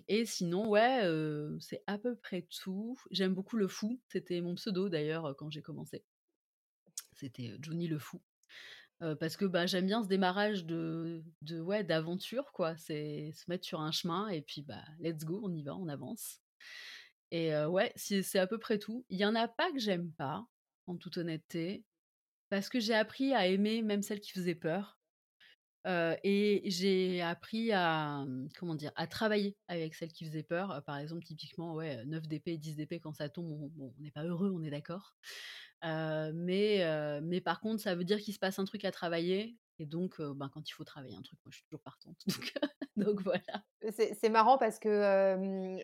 Et sinon, ouais, c'est à peu près tout. J'aime beaucoup le fou, c'était mon pseudo d'ailleurs, quand j'ai commencé. C'était, Johnny le fou. Parce que, bah, j'aime bien ce démarrage de de ouais, d'aventure quoi. C'est se mettre sur un chemin et puis, bah, let's go, on y va, on avance et ouais, c'est à peu près tout. Il y en a pas que j'aime pas, en toute honnêteté, parce que j'ai appris à aimer même celles qui faisaient peur, et j'ai appris à, mmh, comment dire? À travailler avec celles qui faisaient peur. Par exemple, typiquement, ouais, heu, 9 d'épée, 10 d'épée quand ça tombe, on n'est pas heureux, on est d'accord? Mais mais par contre, ça veut dire qu'il se passe un truc à travailler et donc ben, quand il faut travailler un truc, moi, je suis toujours partante donc voilà. C'est marrant parce que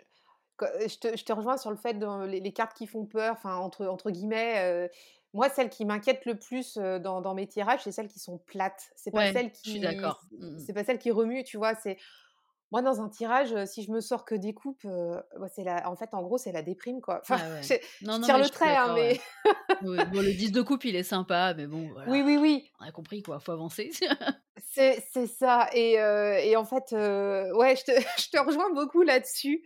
je te je te rejoins sur le fait dans les les cartes qui font peur, enfin, entre entre guillemets, heu, moi, celles qui m'inquiètent le plus, heu, dans dans mes tirages, c'est celles qui sont plates. C'est pas Ouais, celles je suis qui d'accord. Mmh mh. c'est pas celles qui remuent, tu vois? C'est moi, dans un tirage, si je me sors que des coupes, bah, c'est la en fait, en gros, c'est la déprime, quoi. Enfin, ouais. je Non, je non, tire le je trait, hein, ouais. bon, le 10 de coupe, il est sympa, mais bon, oui, voilà, oui, oui. on a compris quoi, faut avancer. C'est c'est ça et en fait, ouais, je te je te rejoins beaucoup là-dessus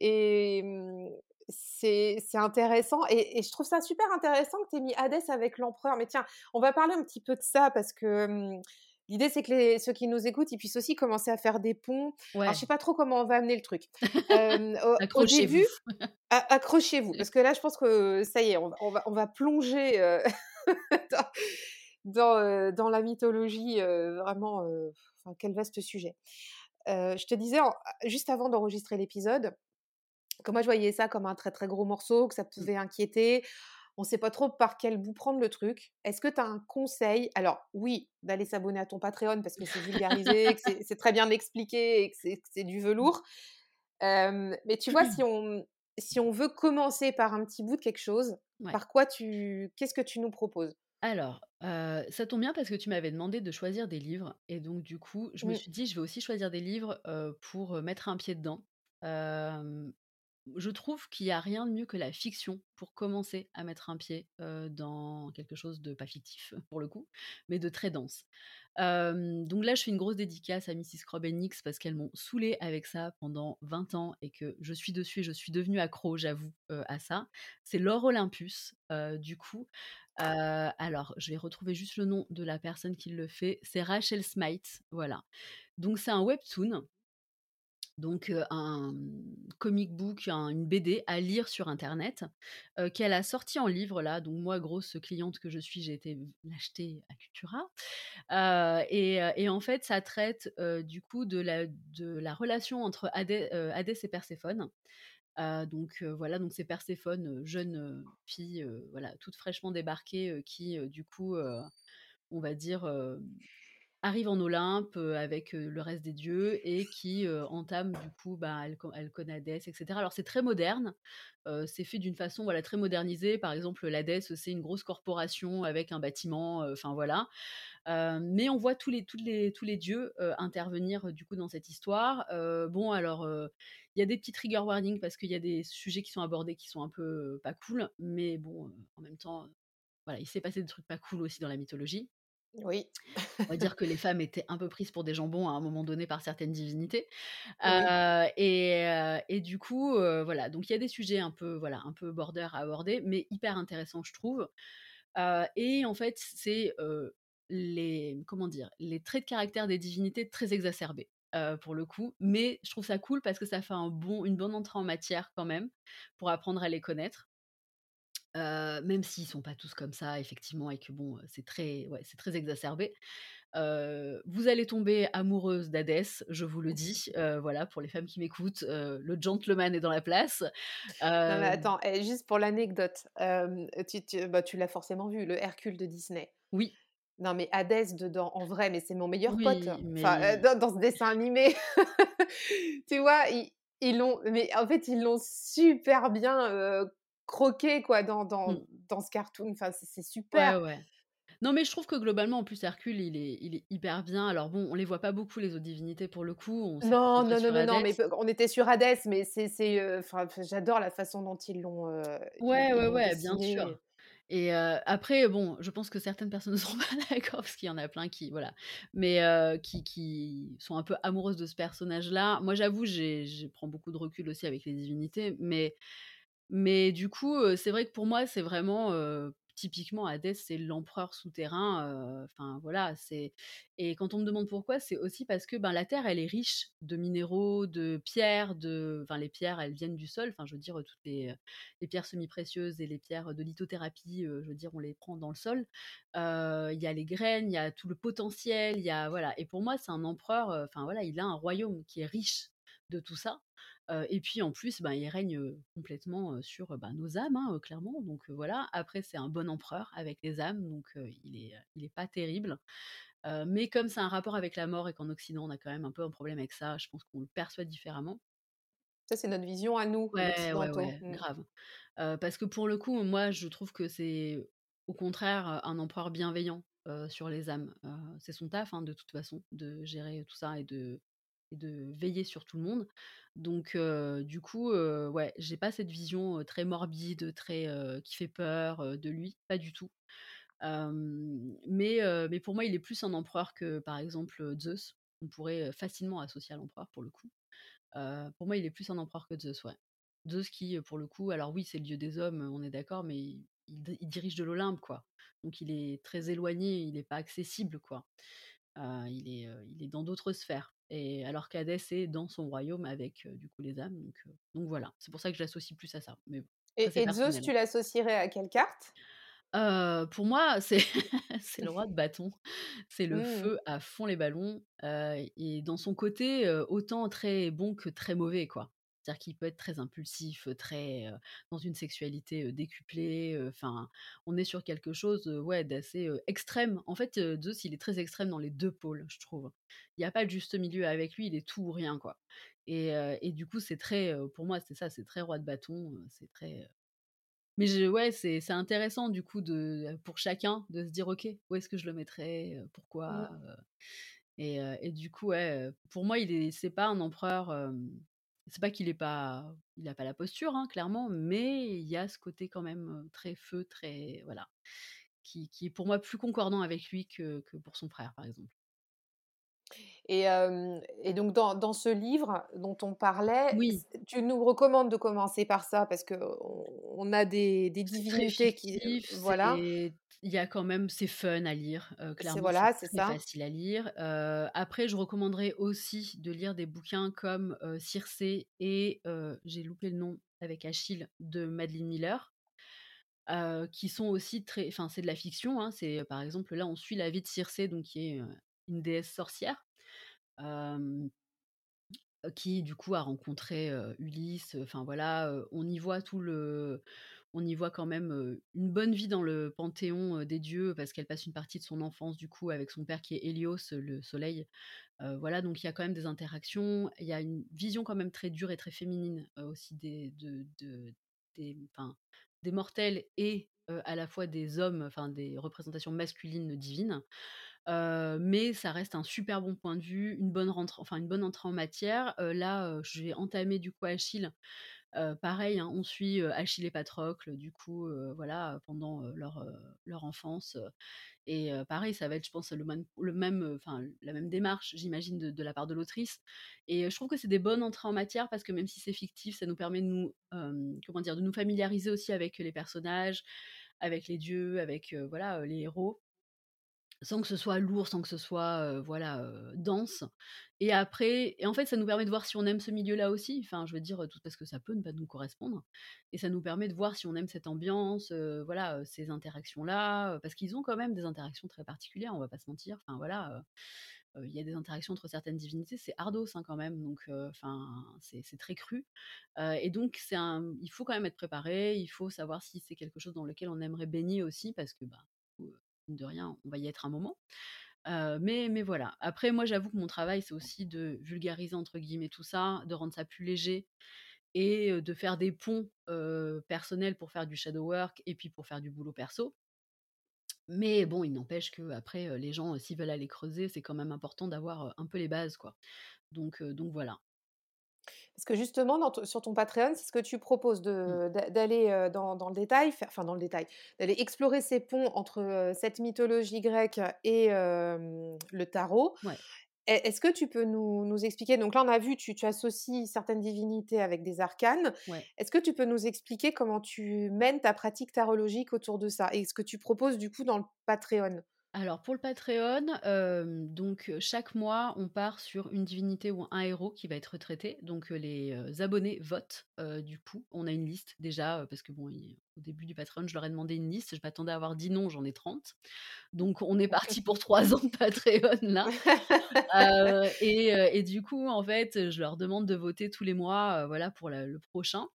et mmh, c'est intéressant et et je trouve ça super intéressant que tu aies mis Hadès avec l'empereur. Mais tiens, on va parler un petit peu de ça parce que, mmh, l'idée, c'est que les ceux qui nous écoutent, ils puissent aussi commencer à faire des ponts. Alors, je Ouais, sais pas trop comment on va amener le truc. Hem, au début, accrochez-vous parce que là, je pense que ça y est, on va on va on va plonger, heu, dans dans, heu, dans la mythologie, heu, vraiment, enfin, quel vaste sujet. Je te disais en juste avant d'enregistrer l'épisode, que moi je voyais ça comme un très, très gros morceau, que ça Mmh. pouvait inquiéter. On sait pas trop par quel bout prendre le truc. Est-ce que tu as un conseil? Alors oui, d'aller s'abonner à ton Patreon parce que c'est vulgarisé, que c'est très bien expliqué et que c'est du velours. Hem, mais tu vois, si on si on veut commencer par un petit bout de quelque chose, Ouais. par quoi tu qu'est-ce que tu nous proposes? Alors, ça tombe bien parce que tu m'avais demandé de choisir des livres et donc du coup, je me Mmh, suis dit: «Je vais aussi choisir des livres, pour, mettre un pied dedans». Je trouve qu'il y a rien de mieux que la fiction pour commencer à mettre un pied, dans quelque chose de pas fictif pour le coup, mais de très dense. Donc là, je fais une grosse dédicace à Mrs. Crobenix parce qu'elles m'ont saoulée avec ça pendant 20 ans et que je suis dessus et je suis devenue accro, j'avoue, à ça. C'est L'Or Olympus, du coup. Alors, je vais retrouver juste le nom de la personne qui le fait. C'est Rachel Smythe, voilà. Donc c'est un webtoon donc un, comic book, un une BD à lire sur internet, qu'elle a sorti en livre là, donc moi grosse cliente que je suis, j'ai été l'acheter à Cultura, et en fait ça traite, du coup de la de la relation entre Hadès, et Perséphone. Donc voilà, donc c'est Perséphone, jeune, fille, voilà, toute fraîchement débarquée, qui, du coup, on va dire, Arrive en Olympe, avec, le reste des dieux et qui, entame du coup, bah, elle co elle connaît Hadès et cetera. Alors c'est très moderne, c'est fait d'une façon, voilà, très modernisée. Par exemple, l'Hadès, c'est une grosse corporation avec un bâtiment, enfin voilà. Mais on voit tous les toutes les tous les dieux, intervenir, du coup dans cette histoire. Bon alors, il y a des petits trigger warnings parce qu'il y a des sujets qui sont abordés qui sont un peu, pas cool, mais bon, en même temps, voilà, il s'est passé des trucs pas cool aussi dans la mythologie. Oui, On va dire que les femmes étaient un peu prises pour des jambons à un moment donné par certaines divinités. oui. Heu et du coup, heu, voilà, donc il y a des sujets un peu, voilà, un peu border à aborder, mais hyper intéressants, je trouve. Et en fait, c'est, les comment dire? Les traits de caractère des divinités très exacerbés, pour le coup. Mais je trouve ça cool parce que ça fait un bon une bonne entrée en matière quand même, pour apprendre à les connaître. Même s'ils sont pas tous comme ça effectivement et que bon, c'est très ouais, c'est très exacerbé. Vous allez tomber amoureuse d'Hadès, je vous le dis, voilà pour les femmes qui m'écoutent, le gentleman est dans la place. Non mais attends, eh, juste pour l'anecdote, tu tu bah, tu l'as forcément vu, le Hercule de Disney. oui, Non mais Hadès dedans, en vrai, mais c'est mon meilleur pote. Enfin, mais dans dans ce dessin animé, tu vois? Ils ils l'ont mais en fait, ils l'ont super bien, croqué quoi dans mmh, dans dans ce cartoon. Enfin, c'est ouais, super. ouais. Non, mais je trouve que globalement, en plus, Hercule, il est il est hyper bien. Alors bon, on les voit pas beaucoup les autres divinités pour le coup, on Non, non, non, non, mais on était sur Hadès, mais c'est c'est, heu, enfin, j'adore la façon dont ils l'ont, ils Ouais, ouais, ouais, bien sûr et heu, après bon, je pense que certaines personnes ne seront pas d'accord parce qu'il y en a plein qui voilà, mais heu, qui qui sont un peu amoureuses de ce personnage-là. Moi, j'avoue, j'ai je prends beaucoup de recul aussi avec les divinités, mais Mais du coup, c'est vrai que pour moi, c'est vraiment, typiquement Hadès, c'est l'empereur souterrain, enfin voilà, c'est et quand on me demande pourquoi, c'est aussi parce que, ben, la terre, elle est riche de minéraux, de pierres, de enfin les pierres, elles viennent du sol, enfin je veux dire, toutes les, pierres semi-précieuses et les pierres de lithothérapie, je veux dire, on les prend dans le sol. Il y a les graines, il y a tout le potentiel, il y a voilà. Et pour moi, c'est un empereur, enfin voilà, il a un royaume qui est riche de tout ça Et puis en plus, ben, il règne, complètement, sur, bah, nos âmes, hein, clairement donc voilà. Après c'est un bon empereur avec les âmes donc il est, il est pas terrible. Mais comme c'est un rapport avec la mort et qu'en Occident on a quand même un peu un problème avec ça, je pense qu'on le perçoit différemment. Ça, c'est notre vision à nous, Ouais, ouais, ouais, Mmh. grave. Parce que pour le coup, moi je trouve que c'est au contraire, un empereur bienveillant, sur les âmes. C'est son taf, hein, de toute façon, de gérer tout ça et de et de veiller sur tout le monde. Donc heu, du coup, heu, ouais, j'ai pas cette vision, très morbide, très, qui fait peur, de lui, pas du tout. Mais mais pour moi, il est plus un empereur que, par exemple, Zeus. On pourrait, facilement associer à l'empereur pour le coup. Pour moi, il est plus un empereur que Zeus, ouais. Zeus qui, pour le coup alors oui, c'est le dieu des hommes, on est d'accord, mais il il di il dirige de l'Olympe, quoi. Donc il est très éloigné, il est pas accessible, quoi. Il est, il est dans d'autres sphères et alors qu'Hadès est dans son royaume avec, du coup les âmes, donc voilà. C'est pour ça que je l'associe plus à ça, mais bon, Et Zeus, tu l'associerais à quelle carte? Pour moi, c'est c'est le roi de bâton. C'est le Mmh. feu à fond les ballons, et dans son côté, autant très bon que très mauvais, quoi. C'est-à-dire qu'il peut être très impulsif, très, dans une sexualité, décuplée, enfin, on est sur quelque chose, ouais, d'assez, extrême. En fait, Zeus, il est très extrême dans les 2 pôles, je trouve. Il y a pas de juste milieu avec lui, il est tout ou rien, quoi et et du coup, c'est très, pour moi, c'est ça, c'est très roi de bâton, c'est très, mais je ouais, c'est c'est intéressant du coup de pour chacun de se dire: «OK, où est-ce que je le mettrais? Pourquoi?» Et du coup, ouais, pour moi, il est c'est pas un empereur, c'est pas qu'il est pas il a pas la posture, hein, clairement, mais il y a ce côté quand même, très feu, très voilà, qui est pour moi plus concordant avec lui que pour son frère, par exemple. Et donc dans dans ce livre dont on parlait, Oui. tu nous recommandes de commencer par ça parce qu'on on a des des divinités qui, heu, fictif, voilà, c'est il y a quand même c'est fun à lire, c'est clairement, c'est voilà, facile à lire. Heu, après, je recommanderais aussi de lire des bouquins comme, Circé et j'ai loupé le nom avec Achille de Madeline Miller, qui sont aussi très enfin, c'est de la fiction, hein. C'est, par exemple, là, on suit la vie de Circé, donc qui est, une déesse sorcière, qui du coup a rencontré, Ulysse, enfin voilà, on y voit tout le on y voit quand même, une bonne vie dans le panthéon, des dieux parce qu'elle passe une partie de son enfance du coup avec son père qui est Hélios, le soleil. Voilà donc il y a quand même des interactions, il y a une vision quand même très dure et très féminine, aussi des de de des des mortels et à la fois des hommes, enfin des représentations masculines divines. Mais ça reste un super bon point de vue, une bonne rentre enfin une bonne entrée en matière. Là, heu, je vais entamer du coup Achille. Pareil, hein, on suit, Achille et Patrocle du coup, voilà, pendant, leur, leur enfance, et pareil, ça va être je pense le même la même démarche j'imagine de de la part de l'autrice et je trouve que c'est des bonnes entrées en matière parce que même si c'est fictif, ça nous permet de nous, comment dire? De nous familiariser aussi avec les personnages, avec les dieux, avec voilà les héros sans que ce soit lourd, sans que ce soit, voilà, dense. Et après et en fait, ça nous permet de voir si on aime ce milieu-là aussi, enfin, je veux dire, tout parce que ça peut ne pas nous correspondre. Et ça nous permet de voir si on aime cette ambiance, voilà, ces interactions-là, parce qu'ils ont quand même des interactions très particulières, on va pas se mentir, enfin, voilà, il y a des interactions entre certaines divinités, c'est ardos, hein, quand même, donc enfin, c'est très cru, et donc c'est un il faut quand même être préparé, il faut savoir si c'est quelque chose dans lequel on aimerait baigner aussi parce que, bah, de rien, on va y être un moment. mais, mais voilà. Après, moi, j'avoue que mon travail, c'est aussi de vulgariser, entre guillemets, tout ça, de rendre ça plus léger et de faire des ponts personnels pour faire du shadow work et puis pour faire du boulot perso. Mais bon, il n'empêche que après, les gens, s'ils veulent aller creuser, c'est quand même important d'avoir un peu les bases, quoi. Donc, donc voilà. Parce que justement, sur ton Patreon, c'est ce que tu proposes Mmh. d'aller dans, le détail, enfin dans le détail, d'aller explorer ces ponts entre cette mythologie grecque et le tarot. Ouais. Est-ce que tu peux nous, expliquer Donc là, on a vu, tu, tu associes certaines divinités avec des arcanes. Ouais. Est-ce que tu peux nous expliquer comment tu mènes ta pratique tarologique autour de ça et ce que tu proposes du coup dans le Patreon? Alors pour le Patreon, donc chaque mois, on part sur une divinité ou un héros qui va être traité. Donc les abonnés votent du coup. On a une liste déjà, parce que bon, au début du Patreon, je leur ai demandé une liste. Je m'attendais à avoir 10 noms, j'en ai 30. Donc on est parti pour 3 ans de Patreon là. et, du coup, en fait, je leur demande de voter tous les mois voilà, pour le prochain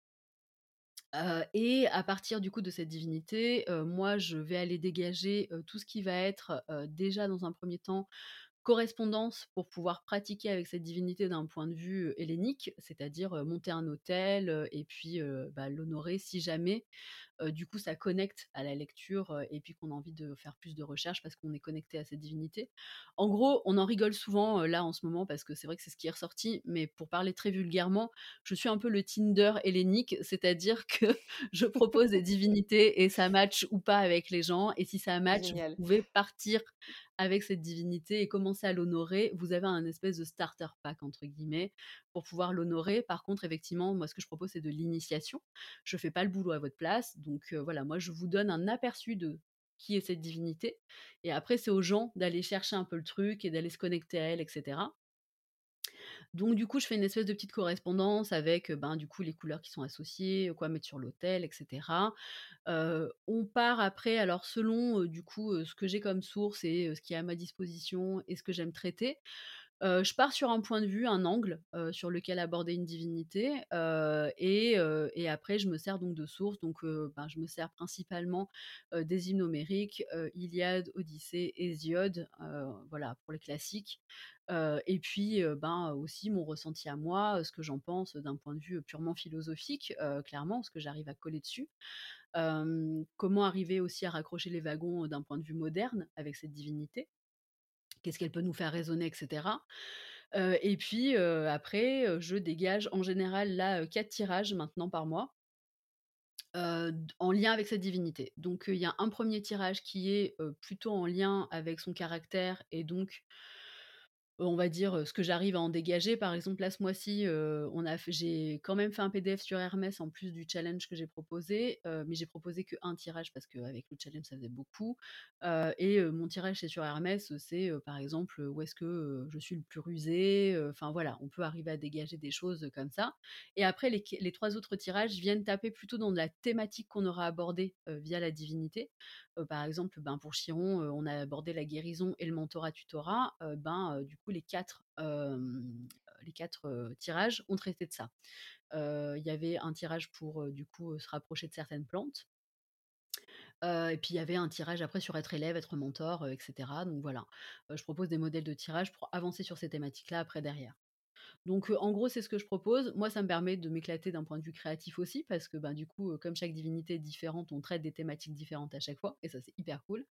et à partir du coup de cette divinité, moi je vais aller dégager, tout ce qui va être, déjà dans un premier temps correspondance pour pouvoir pratiquer avec cette divinité d'un point de vue hellénique, c'est-à-dire monter un autel et puis bah, l'honorer si jamais du coup ça connecte à la lecture et puis qu'on a envie de faire plus de recherches parce qu'on est connecté à cette divinité. En gros, on en rigole souvent là en ce moment parce que c'est vrai que c'est ce qui est ressorti, mais pour parler très vulgairement, je suis un peu le Tinder hellénique, c'est-à-dire que je propose des divinités et ça match ou pas avec les gens, et si ça match, vous pouvez partir avec cette divinité et commencer à l'honorer, vous avez un espèce de starter pack, entre guillemets, pour pouvoir l'honorer. Par contre, effectivement, moi, ce que je propose, c'est de l'initiation. Je ne fais pas le boulot à votre place. Donc voilà, moi, je vous donne un aperçu de qui est cette divinité. Et après, c'est aux gens d'aller chercher un peu le truc et d'aller se connecter à elle, etc. Donc du coup, je fais une espèce de petite correspondance avec ben, du coup les couleurs qui sont associées, quoi mettre sur l'hôtel, etc. on part après, alors selon du coup ce que j'ai comme source et ce qui est à ma disposition et ce que j'aime traiter. Je pars sur un point de vue, un angle sur lequel aborder une divinité, et, après je me sers donc de sources. Donc ben, je me sers principalement des hymnes homériques, Iliade, Odyssée, Hésiode, voilà pour les classiques et puis, ben, aussi mon ressenti à moi, ce que j'en pense d'un point de vue purement philosophique, clairement, ce que j'arrive à coller dessus. comment arriver aussi à raccrocher les wagons d'un point de vue moderne avec cette divinité Qu'est-ce qu'elle peut nous faire résonner, etc. et puis après, je dégage en général là quatre tirages maintenant par mois. en lien avec cette divinité. Donc il y a un premier tirage qui est plutôt en lien avec son caractère et donc on va dire, ce que j'arrive à en dégager. Par exemple, là, ce mois-ci, a j'ai quand même fait un PDF sur Hermès en plus du challenge que j'ai proposé, mais j'ai proposé qu'un tirage parce qu'avec le challenge, ça faisait beaucoup. et mon tirage, c'est sur Hermès, c'est, par exemple, où est-ce que je suis le plus rusé. Enfin voilà, on peut arriver à dégager des choses comme ça. Et après, les trois autres tirages viennent taper plutôt dans la thématique qu'on aura abordée via la divinité par exemple, ben, pour Chiron, on a abordé la guérison et le mentorat tutorat. ben, du coup, les quatre, les quatre tirages ont traité de ça. Il y avait un tirage pour, du coup, se rapprocher de certaines plantes. et puis il y avait un tirage après sur être élève, être mentor, etc. Donc voilà, je propose des modèles de tirage pour avancer sur ces thématiques-là après derrière. Donc en gros, c'est ce que je propose. Moi, ça me permet de m'éclater d'un point de vue créatif aussi, parce que ben, du coup, comme chaque divinité est différente, on traite des thématiques différentes à chaque fois, et ça, c'est hyper cool.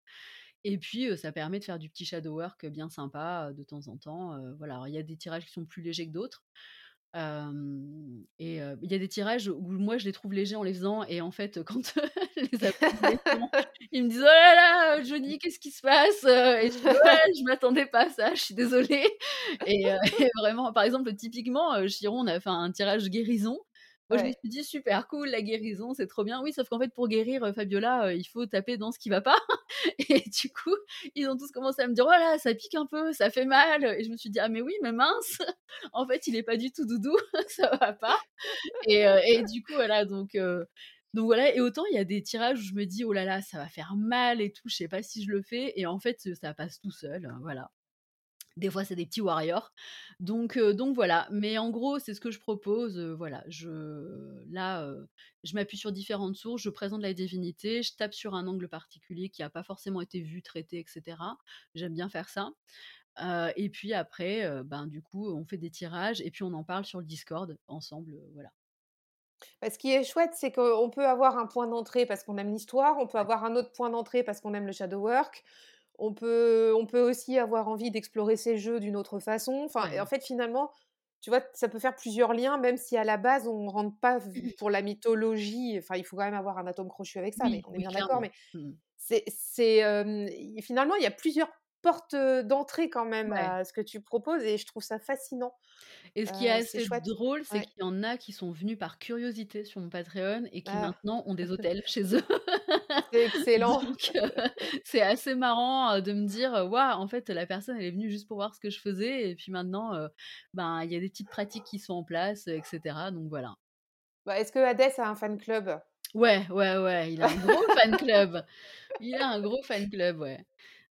Et puis, ça permet de faire du petit shadow work bien sympa de temps en temps. voilà, il y a des tirages qui sont plus légers que d'autres et il y a des tirages où moi je les trouve légers en les faisant et en fait quand les ils me disent oh là là Johnny qu'est-ce qui se passe? et je dis ouais je m'attendais pas à ça je suis désolée et, vraiment par exemple typiquement Chiron on a fait un tirage guérison Moi, je me suis dit: «Super cool, la guérison, c'est trop bien». Oui, sauf qu'en fait, pour guérir, heu, Fabiola, heu, il faut taper dans ce qui va pas. Et du coup, ils ont tous commencé à me dire: «Oh là là, ça pique un peu, ça fait mal» et je me suis dit: «Ah mais oui, mais mince, en fait, il est pas du tout doudou, ça va pas» et heu et du coup, voilà, donc donc voilà. Et autant il y a des tirages où je me dis: «Oh là là, ça va faire mal et tout, je sais pas si je le fais» et en fait, ça passe tout seul, heu, voilà. Des fois, c'est des petits warriors. Donc heu, donc voilà. Mais en gros, c'est ce que je propose, heu, voilà. Je là, heu, je m'appuie sur différentes sources, je présente la divinité, je tape sur un angle particulier qui a pas forcément été vu, traité et cetera. J'aime bien faire ça. Et puis après, ben, du coup, on fait des tirages et puis on en parle sur le Discord ensemble, voilà. Bah, ce qui est chouette, c'est qu'on peut avoir un point d'entrée parce qu'on aime l'histoire, on peut avoir un autre point d'entrée parce qu'on aime le shadow work, on peut on peut aussi avoir envie d'explorer ces jeux d'une autre façon. Enfin et en Ouais. fait, finalement, tu vois, ça peut faire plusieurs liens, même si à la base, on rentre pas v pour la mythologie. Enfin, il faut quand même avoir un atome crochu avec ça, mais on est oui, bien d'accord. Mais Mmh mh. c'est i finalement, il y a plusieurs portes, heu, d'entrée quand même Ouais. à ce que tu proposes et je trouve ça fascinant. Et ce qui est assez drôle, c'est Ouais. qu'il y en a qui sont venus par curiosité sur mon Patreon et qui Ah. maintenant ont des hôtels chez eux. C'est excellent. C'est assez marrant, de me dire: «Waouh, en fait, la personne, elle est venue juste pour voir ce que je faisais et puis maintenant, ben, il y a des petites pratiques qui sont en place, heu et cetera», donc voilà. Bah, est-ce que Hadès a un fan club? Ouais, ouais, ouais, il a un gros fan club. Il a un gros fan club, ouais.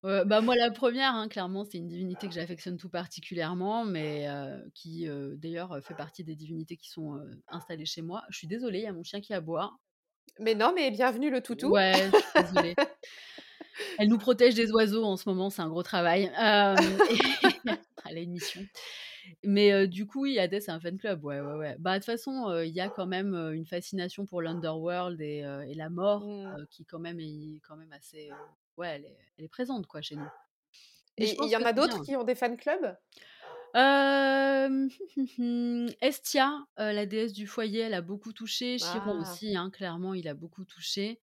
Bah, moi la 1re, hein, clairement, c'est une divinité que j'affectionne tout particulièrement, mais qui, d'ailleurs, fait partie des divinités qui sont, installées chez moi. Je suis désolée, il y a mon chien qui aboie. Mais non, mais bienvenue le toutou. Ouais, je suis désolée. Elle nous protège des oiseaux en ce moment, c'est un gros travail. Elle a une mission. Mais du coup, oui, Hadès a un fan club, ouais, ouais, ouais. Bah, de toute façon, il y a quand même, une fascination pour l'underworld et la mort, Mmh. qui quand même est quand même assez, ouais, elle est elle est présente, quoi, chez nous. Mais Et il y en a d'autres qui ont des fan clubs? Hem, Hestia, heu, la déesse du foyer, elle a beaucoup touché. Chiron Ah. aussi, hein, clairement, il a beaucoup touché.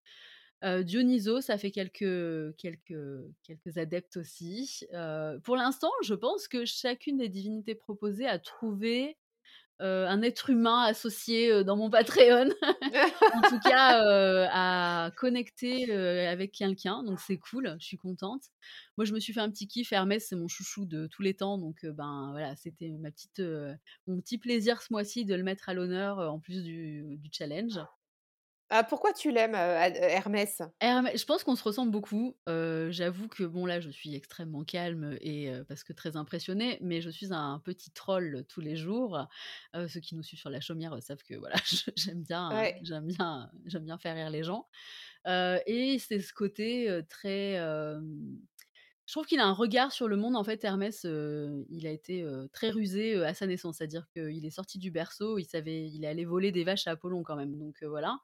Heu, Dionysos, ça fait quelques quelques quelques adeptes aussi. Heu, pour l'instant, je pense que chacune des divinités proposées a trouvé, heu, un être humain associé, heu, dans mon Patreon. En tout cas, heu, à connecter, avec quelqu'un, donc c'est cool, je suis contente. Moi, je me suis fait un petit kiff, Hermès, c'est mon chouchou de tous les temps, donc ben, voilà, c'était ma petite, mon petit plaisir ce mois-ci de le mettre à l'honneur, en plus du du challenge. Ah, pourquoi tu l'aimes, heu, Ad Hermès? Hermès, je pense qu'on se ressemble beaucoup. J'avoue que bon, là, je suis extrêmement calme et parce que très impressionnée, mais je suis un petit troll tous les jours. Ceux qui nous suivent sur la chaumière savent que voilà, j'aime bien Ouais. j'aime bien j'aime bien faire rire les gens. Et c'est ce côté, très, je trouve qu'il a un regard sur le monde, en fait, Hermès, heu, il a été, heu, très rusé, heu, à sa naissance. C'est-à-dire qu'il est sorti du berceau, il savait il est allé voler des vaches à Apollon quand même, donc voilà.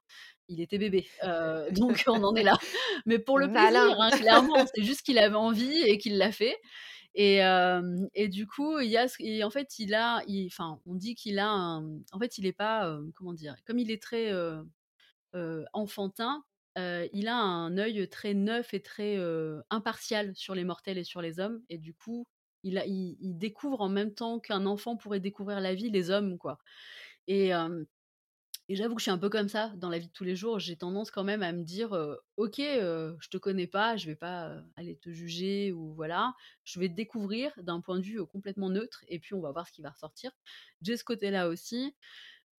Il était bébé, donc on en est là. Mais pour le plaisir, hein, clairement, c'est juste qu'il avait envie et qu'il l'a fait et et du coup, il y a et en fait, il a enfin, on dit qu'il a un en fait, il est pas, comment dire? Comme il est très, enfantin, il a un œil très neuf et très, impartial sur les mortels et sur les hommes et du coup, il découvre en même temps qu'un enfant pourrait découvrir la vie, les hommes, quoi et j'avoue que je suis un peu comme ça dans la vie de tous les jours. J'ai tendance quand même à me dire, «OK, je te connais pas, je vais pas, aller te juger ou voilà. Je vais te découvrir d'un point de vue, complètement neutre et puis on va voir ce qui va ressortir». J'ai ce côté-là aussi.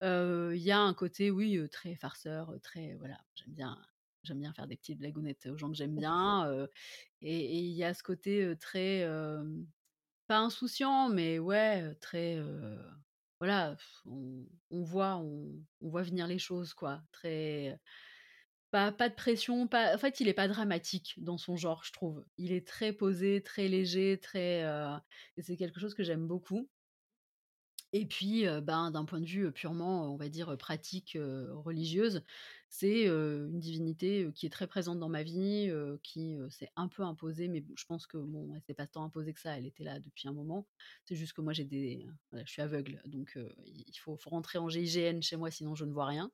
Il y a un côté, oui, très farceur, très voilà, j'aime bien j'aime bien faire des petites blagounettes aux gens que j'aime bien, et il y a ce côté, très, pas insouciant, mais ouais, très, voilà, on on voit on on voit venir les choses, quoi. Très pas pas de pression, pas en fait, il est pas dramatique dans son genre, je trouve. Il est très posé, très léger, très, et c'est quelque chose que j'aime beaucoup. Et puis, ben, d'un point de vue, purement, on va dire, pratique, religieuse, c'est, une divinité, qui est très présente dans ma vie, qui, s'est un peu imposée, mais je pense que bon, elle s'est pas tant imposée que ça, elle était là depuis un moment. C'est juste que moi j'ai des voilà, je suis aveugle, donc il faut faut rentrer en GIGN chez moi, sinon je ne vois rien.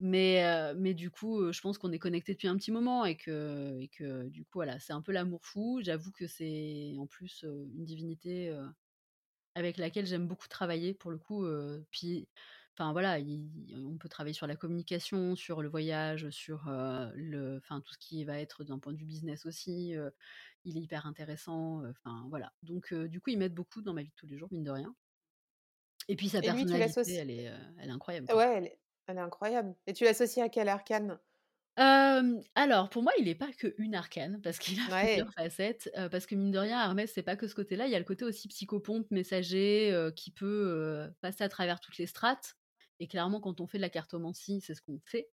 Mais heu, mais du coup, je pense qu'on est connectés depuis un petit moment et que et que du coup, voilà, c'est un peu l'amour fou. J'avoue que c'est en plus, une divinité, avec laquelle j'aime beaucoup travailler pour le coup, puis enfin voilà, il on peut travailler sur la communication, sur le voyage, sur, heu, le enfin tout ce qui va être d'un point de vue business aussi, heu, il est hyper intéressant, heu, enfin voilà. Donc du coup, il m'aide beaucoup dans ma vie de tous les jours, mine de rien. Et puis sa Et lui, personnalité, l'associes elle est, elle est incroyable, quoi. ouais, elle est elle est incroyable et tu l'associes à quel arcane? Alors pour moi, il est pas qu'une arcane parce qu'il a plusieurs Ouais. facettes, heu, parce que mine de rien, Hermès, c'est pas que ce côté-là, il y a le côté aussi psychopompe, messager, qui peut, passer à travers toutes les strates et clairement, quand on fait de la cartomancie, c'est ce qu'on fait,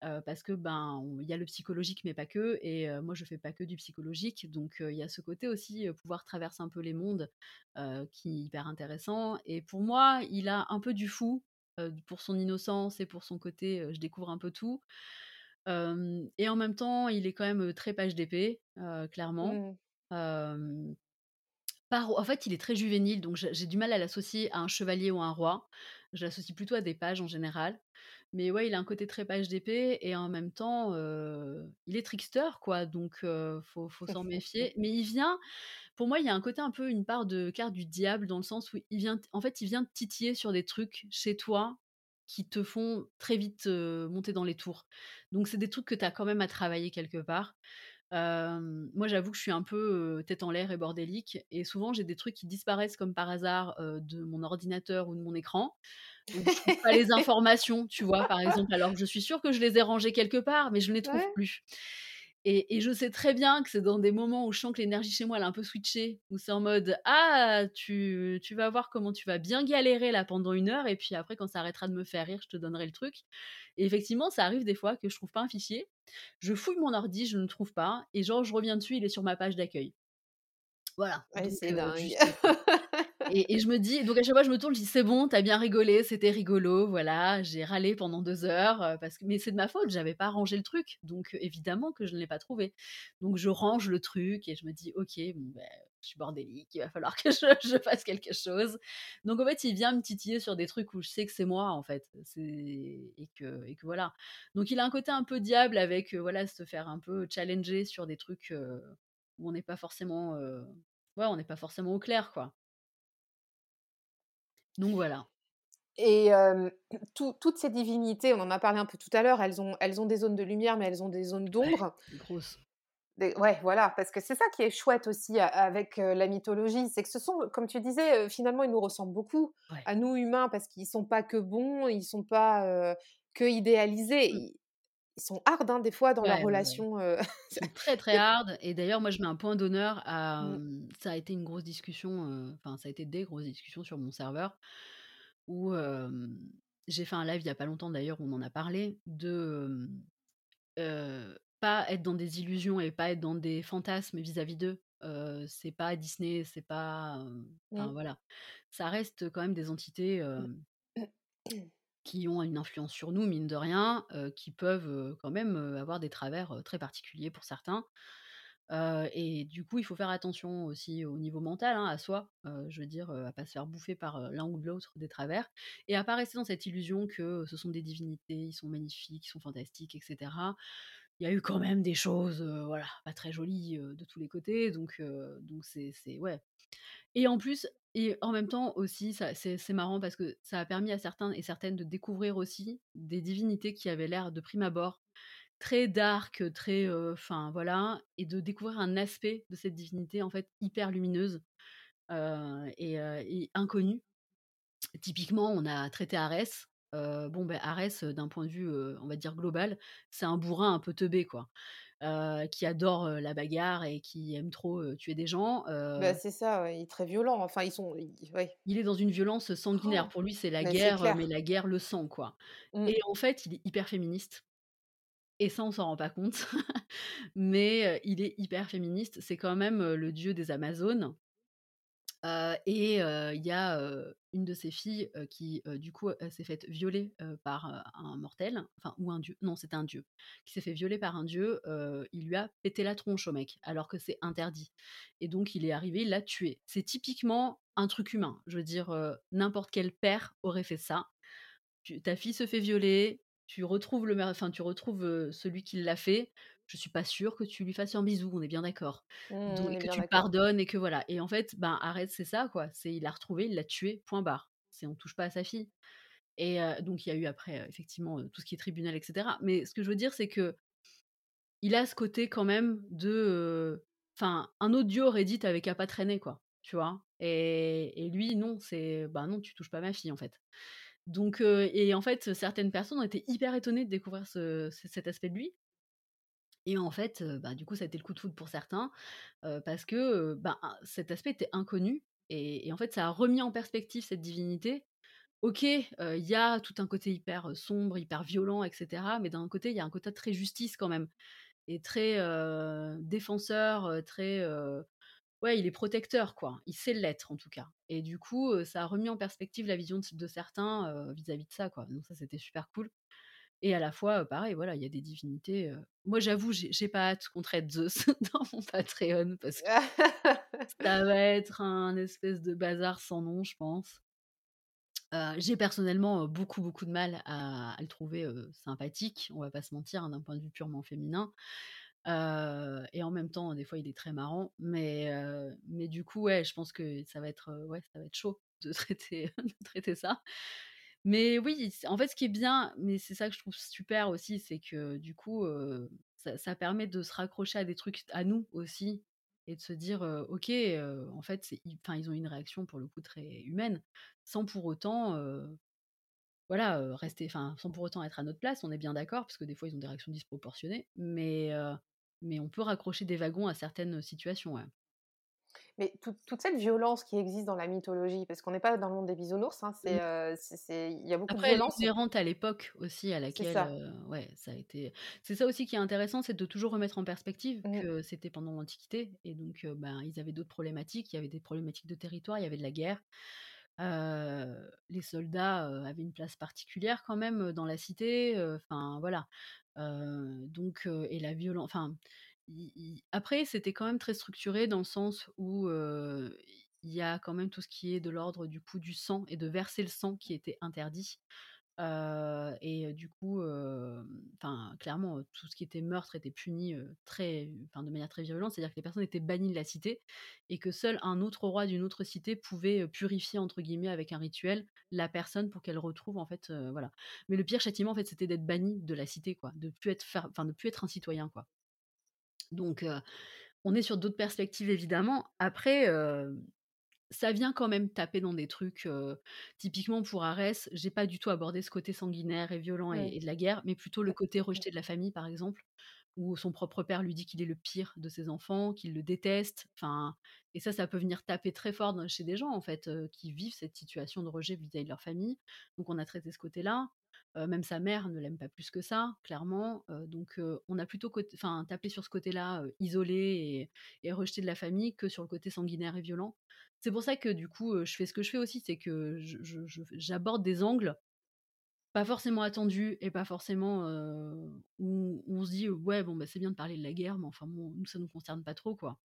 parce que, ben, il y a le psychologique mais pas que et moi je fais pas que du psychologique donc il y a ce côté aussi, pouvoir traverser un peu les mondes, qui est hyper intéressant et pour moi, il a un peu du fou, pour son innocence et pour son côté, je découvre un peu tout. Et en même temps, il est quand même, très page d'épée, clairement. Mmh. En fait, il est très juvénile, donc j'ai j'ai du mal à l'associer à un chevalier ou un roi. Je l'associe plutôt à des pages en général. Mais ouais, il a un côté très page d'épée et en même temps, il est trickster quoi, donc heu, faut faut s'en méfier. Mais il vient pour moi, il y a un côté un peu une part de carte du diable dans le sens où il vient en fait, il vient te titiller sur des trucs chez toi qui te font très vite, monter dans les tours. Donc c'est des trucs que tu as quand même à travailler quelque part. Moi, j'avoue que je suis un peu, tête en l'air et bordélique et souvent j'ai des trucs qui disparaissent comme par hasard, de mon ordinateur ou de mon écran. Donc je trouve pas les informations, tu vois? Par exemple, alors que je suis sûre que je les ai rangées quelque part, mais je ne les trouve Ouais. plus. Et et je sais très bien que c'est dans des moments où je sens que l'énergie chez moi, elle a un peu switché, où c'est en mode: «Ah, tu tu vas voir comment tu vas bien galérer là pendant une heure et puis après quand ça arrêtera de me faire rire, je te donnerai le truc». Et effectivement, ça arrive des fois que je trouve pas un fichier. Je fouille mon ordi, je ne le trouve pas et genre je reviens dessus, il est sur ma page d'accueil. Voilà, Ouais, c'est heu, dingue. juste et je me dis donc à chaque fois je me tourne, je dis: «C'est bon, tu as bien rigolé, c'était rigolo, voilà, j'ai râlé pendant 2 heures, heu, parce que mais c'est de ma faute, j'avais pas rangé le truc, donc heu, évidemment que je ne l'ai pas trouvé». Donc je range le truc et je me dis: «OK, beh, je suis bordélique, il va falloir que je fasse quelque chose». Donc en fait, il vient me titiller sur des trucs où je sais que c'est moi, en fait, et que et que voilà. Donc il a un côté un peu diable avec, heu, voilà, se faire un peu challenger sur des trucs, où on n'est pas forcément, ouais, on n'est pas forcément au clair, quoi. Donc voilà. Et hem, tout toutes ces divinités, on en a parlé un peu tout à l'heure, elles ont elles ont des zones de lumière, mais elles ont des zones Ouais, d'ombre. grosse. Des ouais, voilà, parce que c'est ça qui est chouette aussi avec, la mythologie, c'est que ce sont, comme tu disais, finalement, ils nous ressemblent beaucoup Ouais. à nous humains parce qu'ils sont pas que bons, ils sont pas, que idéalisés. Mmh. Ils ils sont hard, hein, des fois dans Ouais, heu, Ils sont très, très hard et d'ailleurs, moi, je mets un point d'honneur à, mmh, ça a été une grosse discussion, enfin, ça a été des grosses discussions sur mon serveur où, j'ai fait un live il y a pas longtemps d'ailleurs, où on en a parlé de, pas être dans des illusions et pas être dans des fantasmes vis-à-vis d'eux. C'est pas Disney, c'est pas, mmh. voilà. Ça reste quand même des entités, hem Qui ont une influence sur nous, mine de rien, qui peuvent, quand même, avoir des travers, très particuliers pour certains. Et du coup, il faut faire attention aussi au niveau mental, hein, à soi, je veux dire, à pas se faire bouffer par, l'un ou l'autre des travers et à pas rester dans cette illusion que, ce sont des divinités, ils sont magnifiques, ils sont fantastiques et cetera. Il y a eu quand même des choses, voilà, pas très jolies, de tous les côtés donc donc c'est c'est ouais, et en plus et en même temps aussi, c'est c'est marrant parce que ça a permis à certains et certaines de découvrir aussi des divinités qui avaient l'air de prime abord très dark, très, enfin voilà et de découvrir un aspect de cette divinité en fait hyper lumineuse, et et inconnue. Typiquement, on a traité Arès, bon, ben Arès, d'un point de vue, on va dire global, c'est un bourrin un peu teubé quoi, qui adore, la bagarre et qui aime trop, tuer des gens, Bah, c'est ça, ouais, il est très violent, enfin ils sont ils ouais. Il est dans une violence sanguinaire. Pour lui, c'est la c'est guerre, mais la guerre, le sang, quoi Mmh. et en fait, il est hyper féministe et ça, on s'en rend pas compte, mais il est hyper féministe. C'est quand même, le dieu des Amazones, et il y a, une de ses filles, qui, du coup, s'est faite violer, par, un mortel, enfin ou un dieu, non, c'était un dieu, qui s'est fait violer par un dieu, il lui a pété la tronche au mec, alors que c'est interdit et donc il est arrivé, il l'a tué. C'est typiquement un truc humain. Je veux dire, n'importe quel père aurait fait ça. Ta fille se fait violer, tu retrouves le tu retrouves, celui qui l'a fait. Je suis pas sûre que tu lui fasses un bisou, on est bien d'accord. Mmh, Donc et que tu pardonnes et que voilà et en fait, ben, Arès, c'est ça, quoi. C'est il l'a retrouvé, il l'a tué, point barre. C'est on touche pas à sa fille Et donc il y a eu après, effectivement, tout ce qui est tribunal et cetera. Mais ce que je veux dire, c'est que il a ce côté quand même de, enfin, un autre dieu aurait dit: «Tu avais qu'à pas traîner», quoi, tu vois? Et et lui, non, c'est: «Bah non, tu touches pas ma fille, en fait». Donc et en fait, certaines personnes ont été hyper étonnées de découvrir ce cet aspect de lui. Et en fait, bah, du coup, ça a été le coup de foudre pour certains, parce que, ben, cet aspect était inconnu et en fait, ça a remis en perspective cette divinité. OK, il y a tout un côté hyper sombre, hyper violent et cetera, mais d'un côté, il y a un côté très justice quand même et très, défenseur, très, ouais, il est protecteur quoi. Il sait l'être en tout cas et du coup, ça a remis en perspective la vision de certains, vis-à-vis de ça quoi. Donc ça, c'était super cool et à la fois, pareil, voilà, il y a des divinités, moi j'avoue, j'ai pas hâte qu'on traite Zeus dans mon Patreon parce que ça va être un espèce de bazar sans nom, je pense. j'ai personnellement, beaucoup, beaucoup de mal à à le trouver, sympathique, on va pas se mentir, hein, d'un point de vue purement féminin. et en même temps, des fois, il est très marrant, mais mais du coup, ouais, je pense que ça va être, ouais, ça va être chaud de traiter de traiter ça. Mais oui, en fait, ce qui est bien, mais c'est ça que je trouve super aussi, c'est que du coup, ça permet de se raccrocher à des trucs à nous aussi et de se dire, «OK, en fait, enfin, ils ont une réaction pour le coup très humaine», sans pour autant, voilà, rester enfin, sans pour autant être à notre place, on est bien d'accord, parce que des fois, ils ont des réactions disproportionnées, mais mais on peut raccrocher des wagons à certaines situations, ouais. Mais toute toute cette violence qui existe dans la mythologie, parce qu'on n'est pas dans le monde des bisounours, hein, c'est, Mmh. c'est c'est il y a beaucoup de Après, elle violence. inhérente à l'époque aussi à laquelle, ça. heu, ouais, ça a été c'est ça aussi qui est intéressant, c'est de toujours remettre en perspective Mmh. que c'était pendant l'Antiquité et donc heu, ben, ils avaient d'autres problématiques. Il y avait des problématiques de territoire, il y avait de la guerre. Les soldats, avaient une place particulière quand même, dans la cité, enfin voilà. Donc et la violen enfin, après c'était quand même très structuré dans le sens où, il y a quand même tout ce qui est de l'ordre du coup du sang et de verser le sang qui était interdit. Et du coup, clairement, tout ce qui était meurtre était puni, de manière très virulente. C'est-à-dire que les personnes étaient bannies de la cité et que seul un autre roi d'une autre cité pouvait, «purifier» entre guillemets avec un rituel, la personne pour qu'elle retrouve en fait, voilà. Mais le pire châtiment en fait, c'était d'être banni de la cité quoi, de plus être de plus être un citoyen quoi. Donc on est sur d'autres perspectives évidemment. Après, ça vient quand même taper dans des trucs, typiquement pour Arès, j'ai pas du tout abordé ce côté sanguinaire et violent et et de la guerre, mais plutôt le côté rejeté de la famille par exemple, où son propre père lui dit qu'il est le pire de ses enfants, qu'il le déteste, enfin et ça, ça peut venir taper très fort dans chez des gens en fait, qui vivent cette situation de rejet vis-à-vis de leur famille. Donc on a traité ce côté-là. Même sa mère ne l'aime pas plus que ça, clairement. Donc on a plutôt tapé sur ce côté-là, isolé et et rejeté de la famille que sur le côté sanguinaire et violent. C'est pour ça que du coup, je fais ce que je fais aussi, c'est que j'aborde des angles pas forcément attendus et pas forcément, où on se dit: «Ouais, bon, bah, c'est bien de parler de la guerre, mais enfin bon, nous, ça nous concerne pas trop, quoi».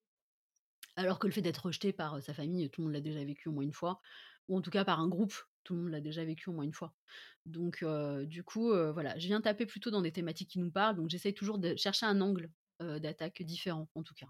Alors que le fait d'être rejeté par, sa famille, tout le monde l'a déjà vécu au moins une fois, ou en tout cas par un groupe, tout le monde l'a déjà vécu au moins une fois. Donc du coup, voilà, je viens taper plutôt dans des thématiques qui nous parlent, donc j'essaye toujours de chercher un angle, d'attaque différent, en tout cas,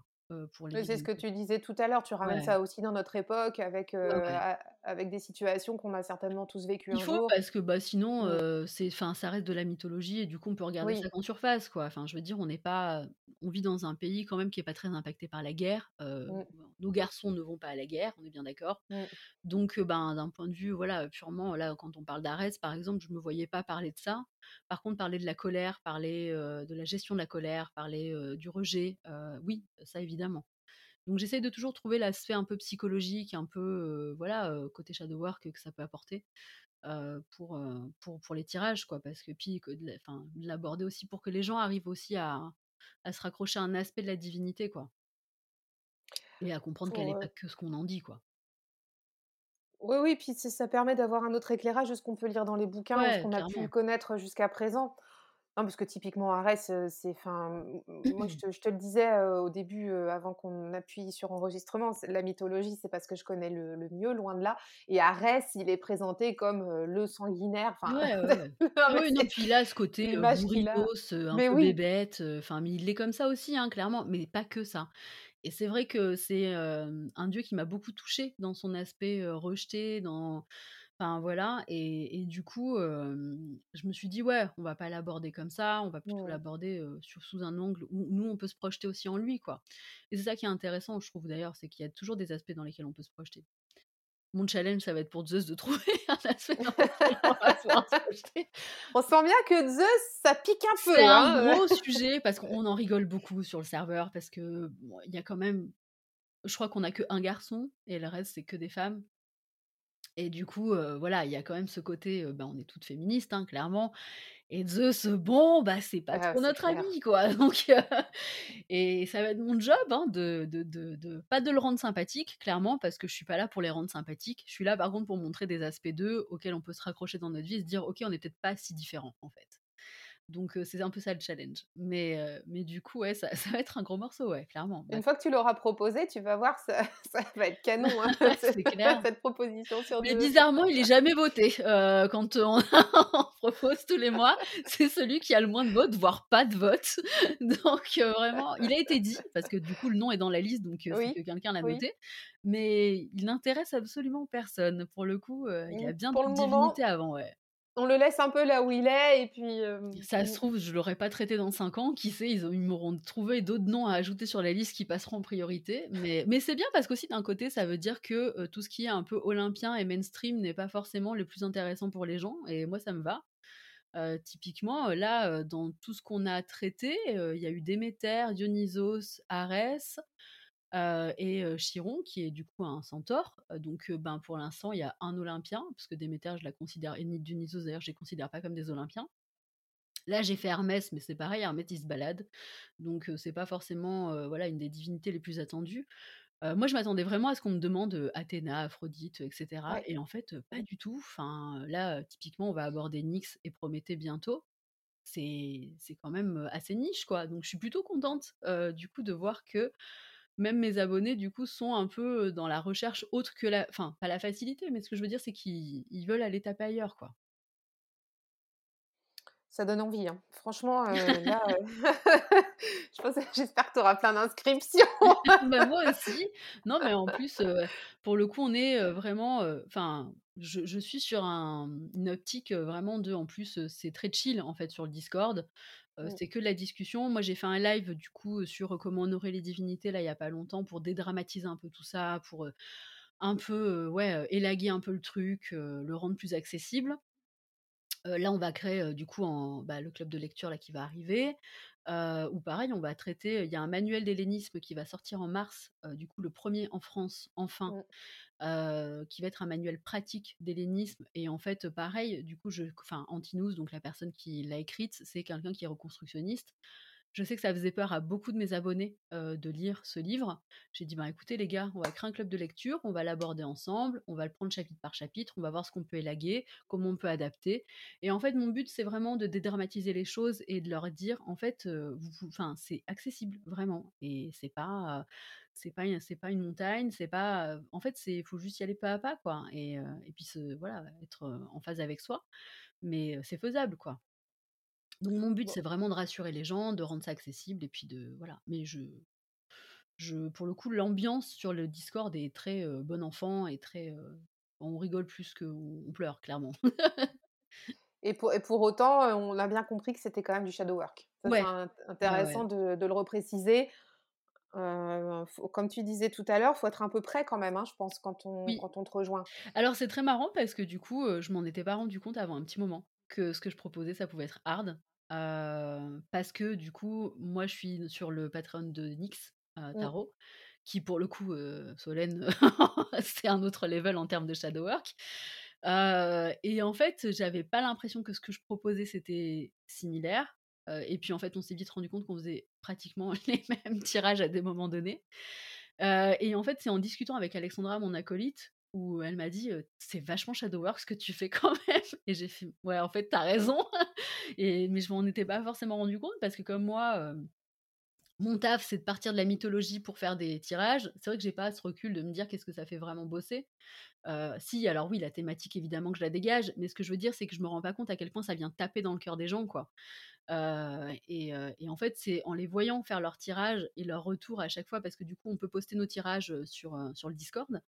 pour les c'est ce que tu disais tout à l'heure, tu ramènes Ouais, ça aussi dans notre époque avec, ouais, heu, ouais. Avec des situations qu'on a certainement tous vécues Il un faut jour. parce que, bah, sinon, c'est enfin, ça reste de la mythologie et du coup, on peut regarder ça qu'en surface, quoi. Enfin, je veux dire, on n'est pas on vit dans un pays quand même qui est pas très impacté par la guerre. Heu, Mmh. nos garçons ne vont pas à la guerre, on est bien d'accord. Mmh. Donc, heu, ben, d'un point de vue, voilà, purement là, quand on parle d'Arès, par exemple, je me voyais pas parler de ça. Par contre, parler de la colère, parler, de la gestion de la colère, parler, du rejet, oui, ça évidemment. Donc j'essaie de toujours trouver l'aspect un peu psychologique, un peu, voilà, côté shadow work que ça peut apporter, pour, pour pour les tirages, quoi. Parce que puis que de la l'aborder aussi pour que les gens arrivent aussi à à se raccrocher à un aspect de la divinité, quoi et à comprendre qu'elle Pour, est pas que ce qu'on en dit, quoi. oui, oui, puis ça permet d'avoir un autre éclairage de ce qu'on peut lire dans les bouquins ou ce Ouais, qu'on a pu connaître jusqu'à présent. Non, parce que typiquement Arès, c'est enfin, moi je te je te le disais, au début, avant qu'on appuie sur enregistrement, la mythologie, c'est pas ce que je connais le le mieux, loin de là. Et Arès, il est présenté comme, le sanguinaire, enfin, Ouais, ouais, non Oui, mais oui, non, c'est puis il a ce côté, un Mais peu oui, bébête, enfin, mais il est comme ça aussi, hein, clairement, mais pas que ça. Et c'est vrai que c'est, un dieu qui m'a beaucoup touchée dans son aspect, rejeté, dans Enfin voilà et et du coup, je me suis dit: «Ouais, on va pas l'aborder comme ça, on va plutôt l'aborder, sur sous un angle où nous on peut se projeter aussi en lui, quoi» et c'est ça qui est intéressant, je trouve d'ailleurs, c'est qu'il y a toujours des aspects dans lesquels on peut se projeter. Mon challenge, ça va être pour Zeus de trouver un aspect dans lequel on va pouvoir se projeter. On sent bien que Zeus, ça pique un C'est peu, un hein, gros sujet parce qu'on en rigole beaucoup sur le serveur parce que bon, il y a quand même je crois qu'on a que 1 garçon et le reste, c'est que des femmes et du coup, heu, voilà, il y a quand même ce côté, heu, bah, on est toutes féministes, hein, clairement et Zeus, bon, bah, c'est pas Ah, trop notre clair. ami, quoi, donc heu et ça va être mon job, hein, de de de de pas de le rendre sympathique, clairement, parce que je suis pas là pour les rendre sympathiques. Je suis là, par contre, pour montrer des aspects d'eux auxquels on peut se raccrocher dans notre vie et se dire: «OK, on est peut-être pas si différents, en fait». Donc c'est un peu ça le challenge. Mais mais du coup, ouais, ça ça va être un gros morceau, ouais, clairement. Une fois que tu l'auras proposé, tu vas voir, ça ça va être canon, hein, c'est clair. cette proposition sur Mais bizarrement, il est jamais voté, quand on on propose tous les mois. C'est celui qui a le moins de votes, voire pas de votes. Donc vraiment il a été dit, parce que du coup, le nom est dans la liste, donc c'est que Oui, quelqu'un l'a oui. noté, mais il n'intéresse absolument personne. Pour le coup, il Mmh, a bien pour le d'autres divinités moment, avant, ouais. On le laisse un peu là où il est et puis, hem, Ça se trouve, je l'aurais pas traité dans 5 ans, qui sait, ils ont ils m'auront trouvé d'autres noms à ajouter sur la liste qui passeront en priorité, mais mais c'est bien parce qu'aussi d'un côté, ça veut dire que, heu, tout ce qui est un peu olympien et mainstream n'est pas forcément le plus intéressant pour les gens. Et moi ça me va. Heu, typiquement, là, dans tout ce qu'on a traité, il y a eu Déméter, Dionysos, Arès, heu et heu, Chiron qui est du coup un centaure, heu, donc ben, pour l'instant, il y a un olympien, parce que Déméter, je la considère et Dionysos d'ailleurs, je les considère pas comme des olympiens. Là, j'ai fait Hermès, mais c'est pareil, Hermès, il se balade. Donc, c'est pas forcément, voilà, une des divinités les plus attendues. Moi, je m'attendais vraiment à ce qu'on me demande, Athéna, Aphrodite, et cetera ouais. et en fait, pas du tout. Enfin, là, typiquement, on va aborder Nyx et Prométhée bientôt. C'est quand même, assez niche, quoi. Donc je suis plutôt contente, du coup, de voir que même mes abonnés, du coup, sont un peu, dans la recherche autre que la enfin, pas la facilité, mais ce que je veux dire, c'est qu'ils ils veulent aller taper ailleurs, quoi. Ça donne envie, hein. Franchement, heu, là, pense j'espère que tu auras plein d'inscriptions. Bah, moi aussi. Non, mais en plus, pour le coup, on est, vraiment, enfin, je je suis sur un, une optique, vraiment de en plus, c'est très chill, en fait, sur le Discord. Mmh, c'est que de la discussion. Moi, j'ai fait un live, du coup, sur, comment honorer les divinités, là, il y a pas longtemps, pour dédramatiser un peu tout ça, pour, un peu, ouais, élaguer un peu le truc, le rendre plus accessible. Là, on va créer, du coup, en bah, le club de lecture là qui va arriver, où pareil, on va traiter, il y a un manuel d'hellénisme qui va sortir en mars, du coup le premier en France, enfin, qui va être un manuel pratique d'hellénisme et en fait, pareil, du coup, je enfin, Antinous, donc la personne qui l'a écrite, c'est quelqu'un qui est reconstructionniste. Je sais que ça faisait peur à beaucoup de mes abonnés, de lire ce livre. J'ai dit: «Ben, écoutez les gars, on va créer un club de lecture, on va l'aborder ensemble, on va le prendre chapitre par chapitre, on va voir ce qu'on peut élaguer, comment on peut adapter» et en fait, mon but, c'est vraiment de dédramatiser les choses et de leur dire: «En fait, c'est accessible, vraiment et c'est pas, c'est pas c'est pas une montagne, c'est pas, en fait, c'est il faut juste y aller pas à pas, quoi» et et puis voilà, être, en phase avec soi, mais c'est faisable, quoi. Donc mon but, c'est vraiment de rassurer les gens, de rendre ça accessible et puis de voilà. Mais je je pour le coup, l'ambiance sur le Discord est très, heu, bon enfant et très, on rigole plus qu'on on pleure, clairement. et pour et pour autant, on a bien compris que c'était quand même du shadow work. Ça, c'est Ouais, int ouais, ouais. intéressant de de le repréciser. Faut comme tu disais tout à l'heure, faut être un peu près quand même, hein, je pense, quand on Oui. quand on te rejoint. Alors c'est très marrant parce que du coup, je m'en étais pas rendu compte avant un petit moment, que ce que je proposais, ça pouvait être hard. Parce que du coup, moi je suis sur le Patreon de Nyx, heu, Mmh, Tarot, qui pour le coup, Solène, c'est un autre level en termes de shadow work. Et en fait, j'avais pas l'impression que ce que je proposais, c'était similaire. Et puis en fait, on s'est vite rendu compte qu'on faisait pratiquement les mêmes tirages à des moments donnés. Et en fait, c'est en discutant avec Alexandra, mon acolyte, où elle m'a dit, «C'est vachement shadow work ce que tu fais quand même» et j'ai fait: «Ouais, en fait, tu as raison» mais je m'en étais pas forcément rendu compte parce que comme moi, mon taf, c'est de partir de la mythologie pour faire des tirages. C'est vrai que j'ai pas ce recul de me dire: «Qu'est-ce que ça fait vraiment bosser?» Si, alors oui, la thématique évidemment que je la dégage, mais ce que je veux dire, c'est que je me rends pas compte à quel point ça vient taper dans le cœur des gens, quoi. Et en fait, c'est en les voyant faire leur tirage et leur retour à chaque fois parce que du coup, on peut poster nos tirages, sur, sur le Discord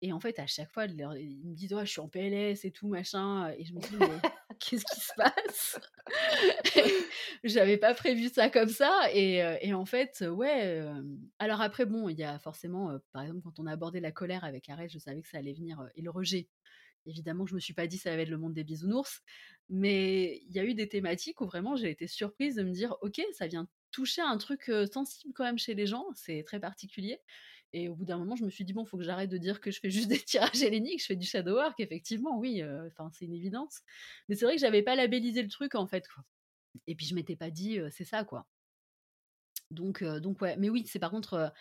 et en fait, à chaque fois, ils me disent: «Oh, je suis en PLS et tout machin», et je me dis: «Mais qu'est-ce qui se passe?» J'avais pas prévu ça comme ça et et en fait, ouais, hem, alors après bon, il y a forcément, par exemple, quand on a abordé la colère avec Arès, je savais que ça allait venir, et le rejet. Évidemment je me suis pas dit: «Ça va être le monde des bisounours», mais il y a eu des thématiques où vraiment j'ai été surprise de me dire: «OK, ça vient toucher un truc, sensible quand même chez les gens, c'est très particulier» et au bout d'un moment, je me suis dit: «Bon, faut que j'arrête de dire que je fais juste des tirages héléniques, je fais du shadow work», effectivement, oui, heu, enfin, c'est une évidence. Mais c'est vrai que j'avais pas labellisé le truc, en fait, et puis je m'étais pas dit, «C'est ça», quoi. Donc heu, donc ouais, mais oui, c'est par contre,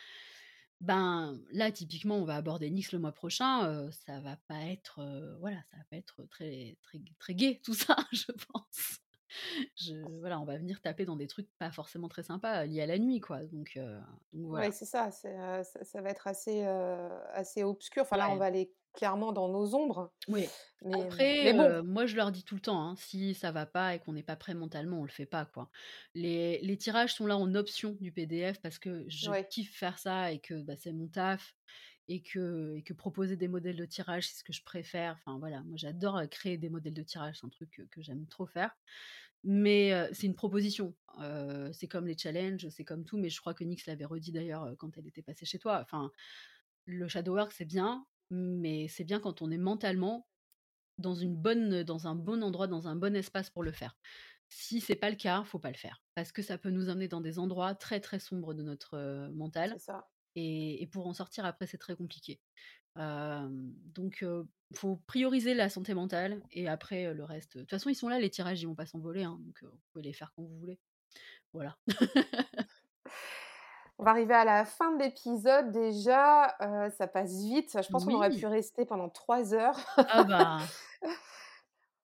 ben, là, typiquement, on va aborder Nyx le mois prochain, ça va pas être, voilà, ça va pas être très très très gai tout ça, je pense. Je voilà, on va venir taper dans des trucs pas forcément très sympas, liés à la nuit, quoi, donc heu, donc Ouais, voilà. c'est ça, ça ça va être assez, assez obscur. Enfin, là, on va aller clairement dans nos ombres, Oui. mais Après, mais bon. moi, je leur dis tout le temps, hein, si ça va pas et qu'on n'est pas prêt mentalement, on le fait pas, quoi. Les les tirages sont là en option du PDF parce que je Ouais, kiffe faire ça et que, bah, c'est mon taf et que et que proposer des modèles de tirage, c'est ce que je préfère. Enfin, voilà, moi, j'adore, heu, créer des modèles de tirage, c'est un truc que que j'aime trop faire. Mais c'est une proposition, c'est comme les challenges, c'est comme tout, mais je crois que Nyx l'avait redit d'ailleurs, quand elle était passée chez toi. Enfin, le shadow work, c'est bien, mais c'est bien quand on est mentalement dans une bonne, dans un bon endroit, dans un bon espace pour le faire. Si c'est pas le cas, faut pas le faire. Parce que ça peut nous amener dans des endroits très, très sombres de notre, mental c'est ça. Et et pour en sortir après, c'est très compliqué. Donc heu, faut prioriser la santé mentale et après, le reste, de toute façon, ils sont là les tirages, ils vont pas s'envoler, hein, donc vous pouvez les faire quand vous voulez. Voilà. On va arriver à la fin de l'épisode déjà, ça passe vite. Je pense qu'on aurait pu rester pendant 3 heures. Ah bah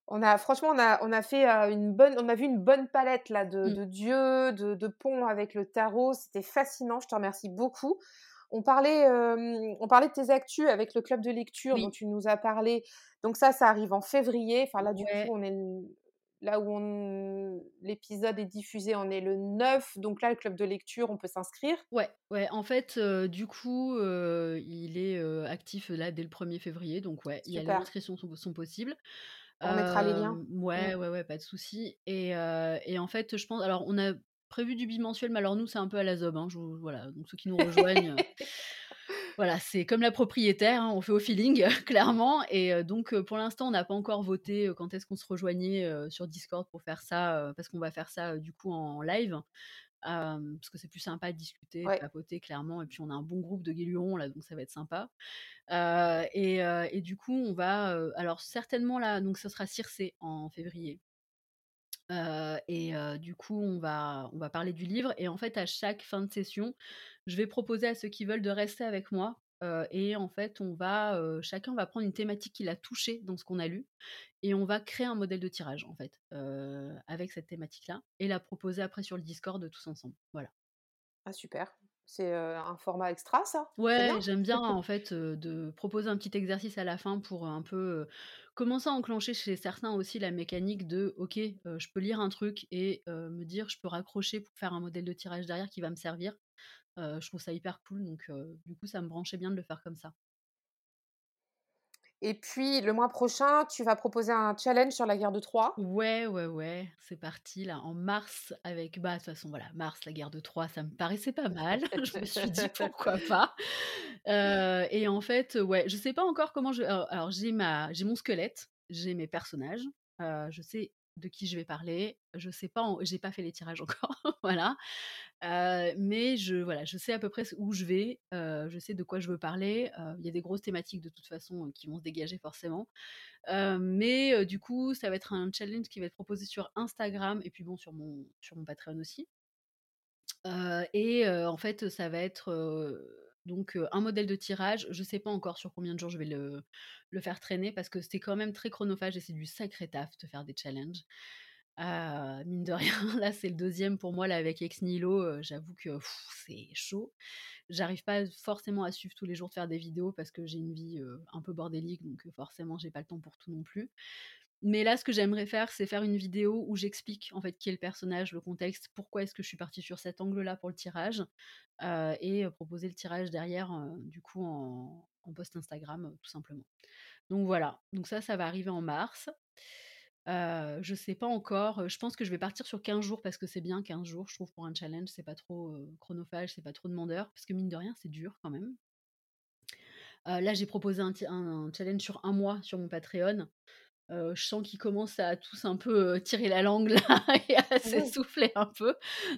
On a franchement, on a on a fait, une bonne on a vu une bonne palette là de mmh, de dieux, de de ponts avec le tarot. C'était fascinant, je te remercie beaucoup. On parlait, on parlait de tes actus avec le club de lecture dont tu nous as parlé. Donc ça, ça arrive en février. Enfin là, du coup, on est là où on l'épisode est diffusé, on est le 9. Donc là, le club de lecture, on peut s'inscrire. Ouais, ouais, en fait, du coup, il est, actif, là, dès le premier février, donc ouais, il y a les inscriptions sont sont possibles. On remettra les liens. Hem, Mmh. ouais, ouais, ouais, pas de souci et et en fait, je pense alors on a prévu du bimensuel, mais alors nous, c'est un peu à la zob, hein, je voilà, donc ceux qui nous rejoignent, voilà, c'est comme la propriétaire, hein, on fait au feeling, clairement et donc pour l'instant, on n'a pas encore voté, quand est-ce qu'on se rejoignait, sur Discord pour faire ça, parce qu'on va faire ça, du coup, en live. Parce que c'est plus sympa de discuter, de papoter clairement et puis on a un bon groupe de guélurons là, donc ça va être sympa. Et du coup, on va, alors certainement là, donc ce sera Circé en février. Et du coup, on va on va parler du livre et en fait, à chaque fin de session, je vais proposer à ceux qui veulent de rester avec moi, heu et en fait, on va, heu, chacun va prendre une thématique qui l'a touché dans ce qu'on a lu et on va créer un modèle de tirage en fait, heu, avec cette thématique-là et la proposer après sur le Discord tous ensemble. Voilà. ah super. C'est, un format extra ça? Ouais, j'aime bien en fait, de proposer un petit exercice à la fin pour, un peu, commencer à enclencher chez certains aussi la mécanique de: «OK, je peux lire un truc et me dire je peux raccrocher pour faire un modèle de tirage derrière qui va me servir». Je trouve ça hyper cool donc du coup ça me branchait bien de le faire comme ça. Et puis le mois prochain, tu vas proposer un challenge sur la guerre de Troie? Ouais, ouais, ouais, c'est parti là en mars avec bah, de toute façon voilà, mars, la guerre de Troie, ça me paraissait pas mal. Je me suis dit: «Pourquoi pas?» et en fait, ouais, je sais pas encore comment je alors j'ai ma j'ai mon squelette, j'ai mes personnages, je sais de qui je vais parler, je sais pas j'ai pas fait les tirages encore, voilà, heu, mais je voilà, je sais à peu près où je vais, heu, je sais de quoi je veux parler, heu, il y a des grosses thématiques de toute façon, qui vont se dégager forcément. Mais du coup, ça va être un challenge qui va être proposé sur Instagram et puis bon sur mon sur mon Patreon aussi. Et en fait, ça va être, donc un modèle de tirage. Je sais pas encore sur combien de jours je vais le faire traîner parce que c'est quand même très chronophage et c'est du sacré taf de faire des challenges. Heu, mine de rien, là, c'est le deuxième pour moi là avec Ex heu, j'avoue que c'est chaud. J'arrive pas forcément à suivre tous les jours de faire des vidéos parce que j'ai une vie, un peu bordélique donc forcément j'ai pas le temps pour tout non plus. Mais là, ce que j'aimerais faire, c'est faire une vidéo où j'explique en fait qui est le personnage, le contexte, pourquoi est-ce que je suis partie sur cet angle-là pour le tirage, heu et heu, proposer le tirage derrière, heu, du coup en post Instagram, tout simplement. Donc voilà, donc ça, ça va arriver en mars. Euh, je sais pas encore, je pense que je vais partir sur 15 jours parce que c'est bien 15 jours, je trouve, pour un challenge, c'est pas trop chronophage, c'est pas trop demandeur, parce que mine de rien, c'est dur quand même. là, j'ai proposé un, challenge sur un mois sur mon Patreon. Je sens qu'ils commencent à tous un peu tirer la langue là et à s'essouffler un peu.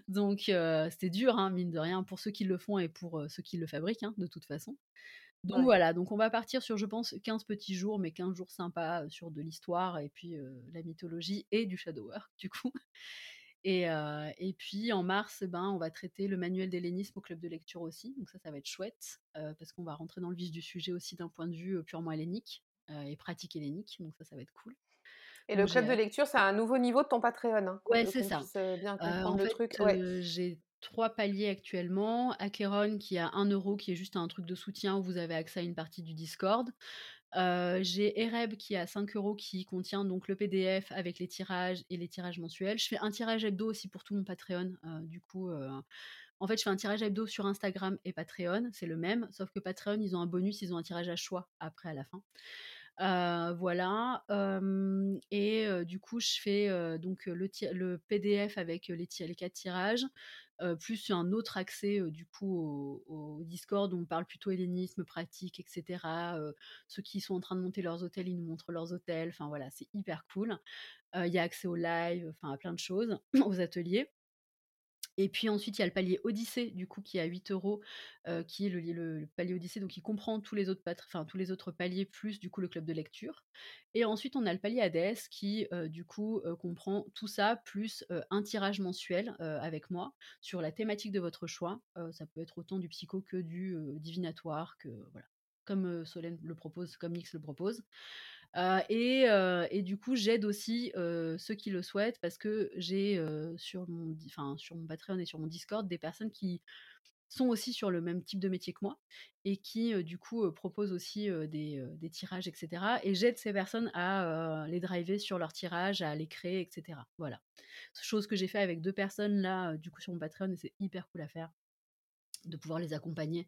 Donc c'est dur, hein, mine de rien, pour ceux qui le font et pour ceux qui le fabriquent, hein, de toute façon. Donc voilà, donc on va partir sur, je pense, 15 petits jours, mais 15 jours sympas sur de l'histoire et puis la mythologie et du shadow work, du coup. Et, et, puis en mars, ben, on va traiter le manuel d'hellénisme au club de lecture aussi. Donc ça, ça va être chouette, parce qu'on va rentrer dans le vif du sujet aussi d'un point de vue purement hellénique et pratique hellénique. Donc ça, ça va être cool. Et le club de lecture, c'est un nouveau niveau de ton Patreon. Hein, ouais, c'est ça. Bien comprendre le truc. J'ai trois paliers actuellement. Acheron qui a 1 euro, qui est juste un truc de soutien où vous avez accès à une partie du Discord. j'ai Ereb qui a 5 euros qui contient donc le PDF avec les tirages et les tirages mensuels. Je fais un tirage hebdo aussi pour tout mon Patreon. du coup, en fait, je fais un tirage hebdo sur Instagram et Patreon, c'est le même, sauf que Patreon, ils ont un bonus, ils ont un tirage à choix après à la fin. Voilà. et du coup, je fais donc le, le, PDF avec les, les quatre tirages plus un autre accès du coup au, Discord où on parle plutôt hellénisme, pratique, etc. ceux qui sont en train de monter leurs hôtels, ils nous montrent leurs hôtels. Enfin voilà, c'est hyper cool. Il y a accès au live, enfin à plein de choses, aux ateliers. Et puis ensuite, il y a le palier Odyssée, du coup, qui est à 8 euros, qui est le, palier Odyssée, donc il comprend tous les, autres tous les autres paliers, plus du coup le club de lecture. Et ensuite, on a le palier Hades, qui du coup comprend tout ça, plus un tirage mensuel avec moi sur la thématique de votre choix. ça peut être autant du psycho que du divinatoire, que voilà, comme Solène le propose, comme Nix le propose et, du coup, j'aide aussi ceux qui le souhaitent parce que j'ai sur, mon, sur mon Patreon et sur mon Discord des personnes qui sont aussi sur le même type de métier que moi et qui, du coup, proposent aussi des, tirages, etc. Et j'aide ces personnes à les driver sur leurs tirages, à les créer, etc. Voilà. Chose que j'ai fait avec deux personnes là, du coup, sur mon Patreon et c'est hyper cool à faire de pouvoir les accompagner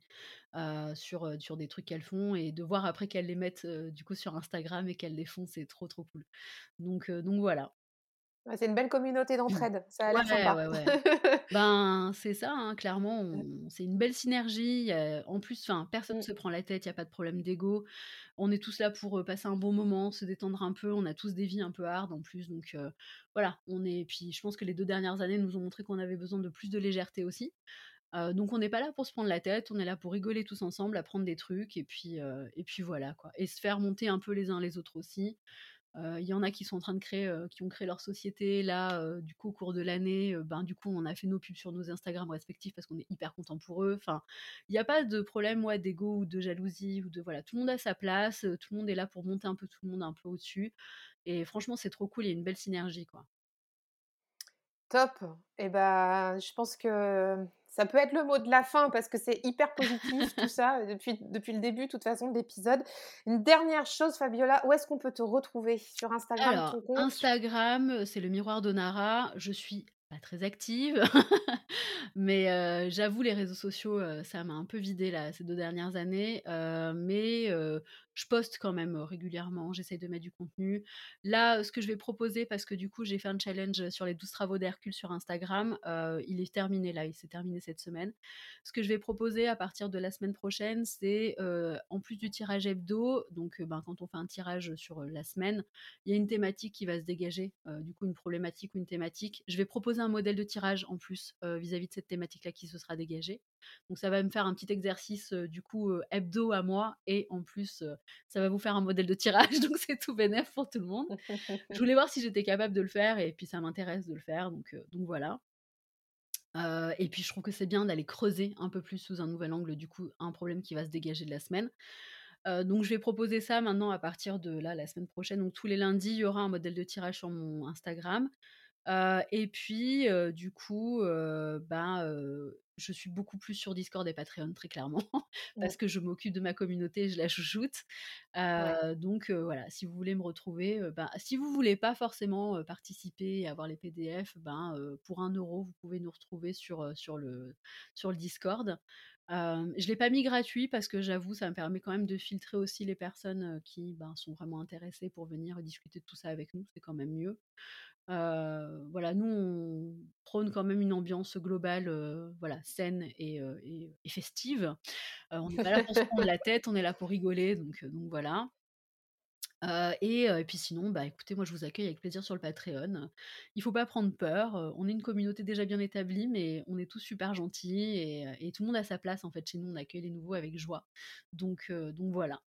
sur, sur des trucs qu'elles font et de voir après qu'elles les mettent du coup sur Instagram et qu'elles les font, c'est trop trop cool. Donc, donc voilà. c'est une belle communauté d'entraide, ça a l'air sympa. ben c'est ça, hein, clairement, c'est une belle synergie. en plus, personne ne mmh. se prend la tête, il y a pas de problème d'ego. On est tous là pour passer un bon moment, se détendre un peu. On a tous des vies un peu hard en plus, donc voilà. On est. Puis je pense que les deux dernières années nous ont montré qu'on avait besoin de plus de légèreté aussi donc on n'est pas là pour se prendre la tête, on est là pour rigoler tous ensemble, apprendre des trucs et puis et puis voilà quoi. Et se faire monter un peu les uns les autres aussi. Il y en a qui sont en train de créer, qui ont créé leur société là, du coup au cours de l'année, ben du coup on a fait nos pubs sur nos Instagram respectifs parce qu'on est hyper content pour eux. Enfin, il n'y a pas de problème ouais, d'ego ou de jalousie ou de voilà, tout le monde a sa place, tout le monde est là pour monter un peu tout le monde un peu au-dessus. Et franchement c'est trop cool, il y a une belle synergie quoi. Top. Et ben, je pense que ça peut être le mot de la fin parce que c'est hyper positif tout ça depuis, depuis le début, de toute façon, de l'épisode. Une dernière chose, Fabiola, où est-ce qu'on peut te retrouver? Sur Instagram Alors, Instagram, c'est le miroir d'Onara. Je suis pas très active, mais j'avoue les réseaux sociaux, ça m'a un peu vidé là ces deux dernières années, mais je poste quand même régulièrement, j'essaye de mettre du contenu. Là, ce que je vais proposer, parce que du coup j'ai fait un challenge sur les 12 travaux d'Hercule sur Instagram, il est terminé là, il s'est terminé cette semaine. Ce que je vais proposer à partir de la semaine prochaine, c'est en plus du tirage hebdo, donc ben, quand on fait un tirage sur la semaine, il y a une thématique qui va se dégager, du coup une problématique ou une thématique. Je vais proposer un modèle de tirage en plus vis-à-vis de cette thématique-là qui se sera dégagée. Donc ça va me faire un petit exercice du coup hebdo à moi et en plus ça va vous faire un modèle de tirage donc c'est tout bénéf pour tout le monde. je voulais voir si j'étais capable de le faire et puis ça m'intéresse de le faire donc, donc voilà. et puis je trouve que c'est bien d'aller creuser un peu plus sous un nouvel angle du coup un problème qui va se dégager de la semaine. donc je vais proposer ça maintenant à partir de là la semaine prochaine. Donc tous les lundis il y aura un modèle de tirage sur mon Instagram et puis, du coup, ben, je suis beaucoup plus sur Discord et Patreon, très clairement, parce que je m'occupe de ma communauté, je la chouchoute. Donc voilà, si vous voulez me retrouver, ben, si vous voulez pas forcément participer et avoir les PDF, ben, pour un euro, vous pouvez nous retrouver sur, sur, le, sur le Discord. je ne l'ai pas mis gratuit parce que j'avoue, ça me permet quand même de filtrer aussi les personnes qui ben, sont vraiment intéressées pour venir discuter de tout ça avec nous. C'est quand même mieux. Voilà, nous, on prône quand même une ambiance globale voilà, saine et, festive. on n'est pas là pour se prendre la tête, on est là pour rigoler, donc, donc voilà et puis sinon, bah, écoutez, moi je vous accueille avec plaisir sur le Patreon. Il faut pas prendre peur, on est une communauté déjà bien établie, mais on est tous super gentils et tout le monde a sa place en fait chez nous, on accueille les nouveaux avec joie. Donc donc voilà.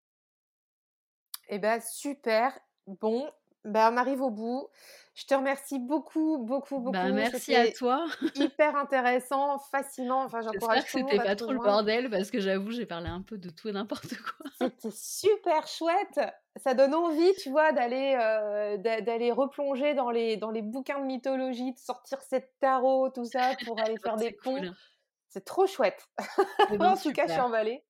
Ben super. Bon, bah, on arrive au bout. Je te remercie beaucoup, beaucoup, beaucoup. Bah, merci à toi. hyper intéressant, fascinant. Enfin, j'encourage tout le monde. C'était pas trop le bordel parce que j'avoue, j'ai parlé un peu de tout et n'importe quoi. C'était super chouette. Ça donne envie, tu vois, d'aller euh, d'aller replonger dans les dans les bouquins de mythologie, de sortir cette tarot, tout ça, pour aller faire des ponts. C'est trop chouette. en tout cas, je suis emballée.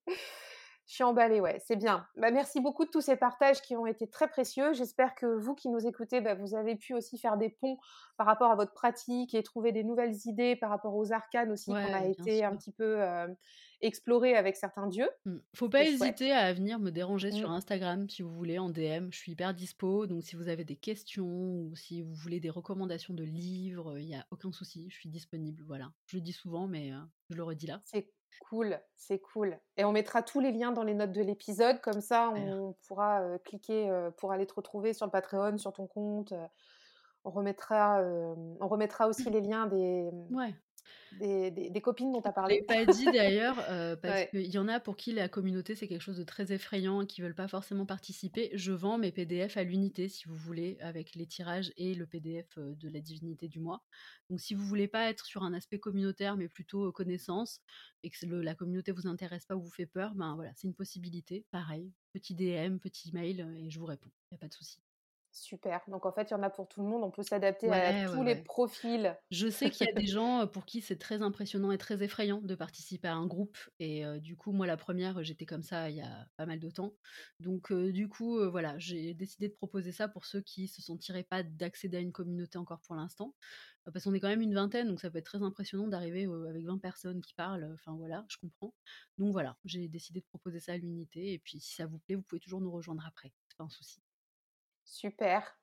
Je suis emballée, ouais, c'est bien. Bah, merci beaucoup de tous ces partages qui ont été très précieux. J'espère que vous qui nous écoutez, bah, vous avez pu aussi faire des ponts par rapport à votre pratique et trouver des nouvelles idées par rapport aux arcanes aussi qu'on a été un petit peu euh, explorer avec certains dieux. Mmh. Faut pas hésiter à venir me déranger sur mmh. Instagram si vous voulez, en DM. Je suis hyper dispo. Donc si vous avez des questions ou si vous voulez des recommandations de livres, il n'y a aucun souci. Je suis disponible. Voilà. Je le dis souvent, mais je le redis là. C'est Cool, c'est cool. Et on mettra tous les liens dans les notes de l'épisode, comme ça on pourra cliquer pour aller te retrouver sur le Patreon, sur ton compte. On remettra, on remettra aussi les liens des, ouais des, copines dont tu as parlé. Je pas dit d'ailleurs, euh, parce qu'il y en a pour qui la communauté c'est quelque chose de très effrayant et qui veulent pas forcément participer. Je vends mes PDF à l'unité si vous voulez, avec les tirages et le PDF de la divinité du mois. Donc si vous voulez pas être sur un aspect communautaire mais plutôt connaissance et que la communauté vous intéresse pas ou vous fait peur, ben voilà, c'est une possibilité. Pareil, petit DM, petit mail et je vous réponds. Il n'y a pas de souci. Super. Donc en fait, il y en a pour tout le monde. On peut s'adapter à tous les profils. Je sais qu'il y a des gens pour qui c'est très impressionnant et très effrayant de participer à un groupe. Et du coup, moi, la première, j'étais comme ça il y a pas mal de temps. Donc du coup, voilà, j'ai décidé de proposer ça pour ceux qui se sentiraient pas d'accéder à une communauté encore pour l'instant. Parce qu'on est quand même une vingtaine, donc ça peut être très impressionnant d'arriver avec 20 personnes qui parlent. Enfin voilà, je comprends. Donc voilà, j'ai décidé de proposer ça à l'unité. Et puis si ça vous plaît, vous pouvez toujours nous rejoindre après. C'est pas un souci. Super.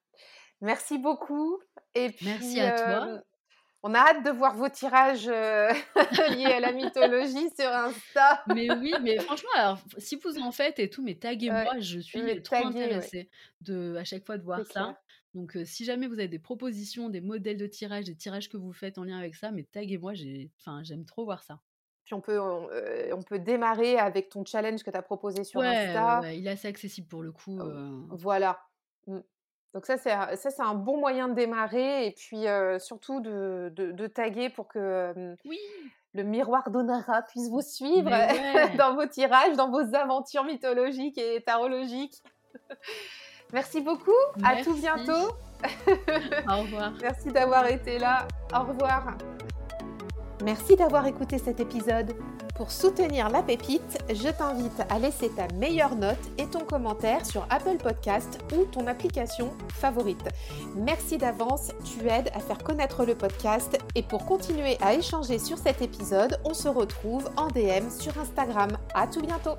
Merci beaucoup. Et puis, Merci à toi. On a hâte de voir vos tirages liés à la mythologie sur Insta. mais oui, mais franchement, alors, si vous en faites et tout, mais taguez-moi, je suis trop intéressée de, à chaque fois de voir ça. Donc, si jamais vous avez des propositions, des modèles de tirage, des tirages que vous faites en lien avec ça, mais taguez-moi, j'aime trop voir ça. Puis on peut, on, peut démarrer avec ton challenge que tu as proposé sur Insta. Ouais, il est assez accessible pour le coup. Voilà. Mmh. Donc ça, c'est ça, c'est un bon moyen de démarrer et puis surtout de, de, taguer pour que oui. le miroir d'Onara puisse vous suivre dans vos tirages, dans vos aventures mythologiques et tarologiques. Merci beaucoup, à tout bientôt. Au revoir. Merci d'avoir été là. Au revoir. Merci d'avoir écouté cet épisode. Pour soutenir la pépite, je t'invite à laisser ta meilleure note et ton commentaire sur Apple Podcast ou ton application favorite. Merci d'avance, tu aides à faire connaître le podcast et pour continuer à échanger sur cet épisode, on se retrouve en DM sur Instagram. À tout bientôt.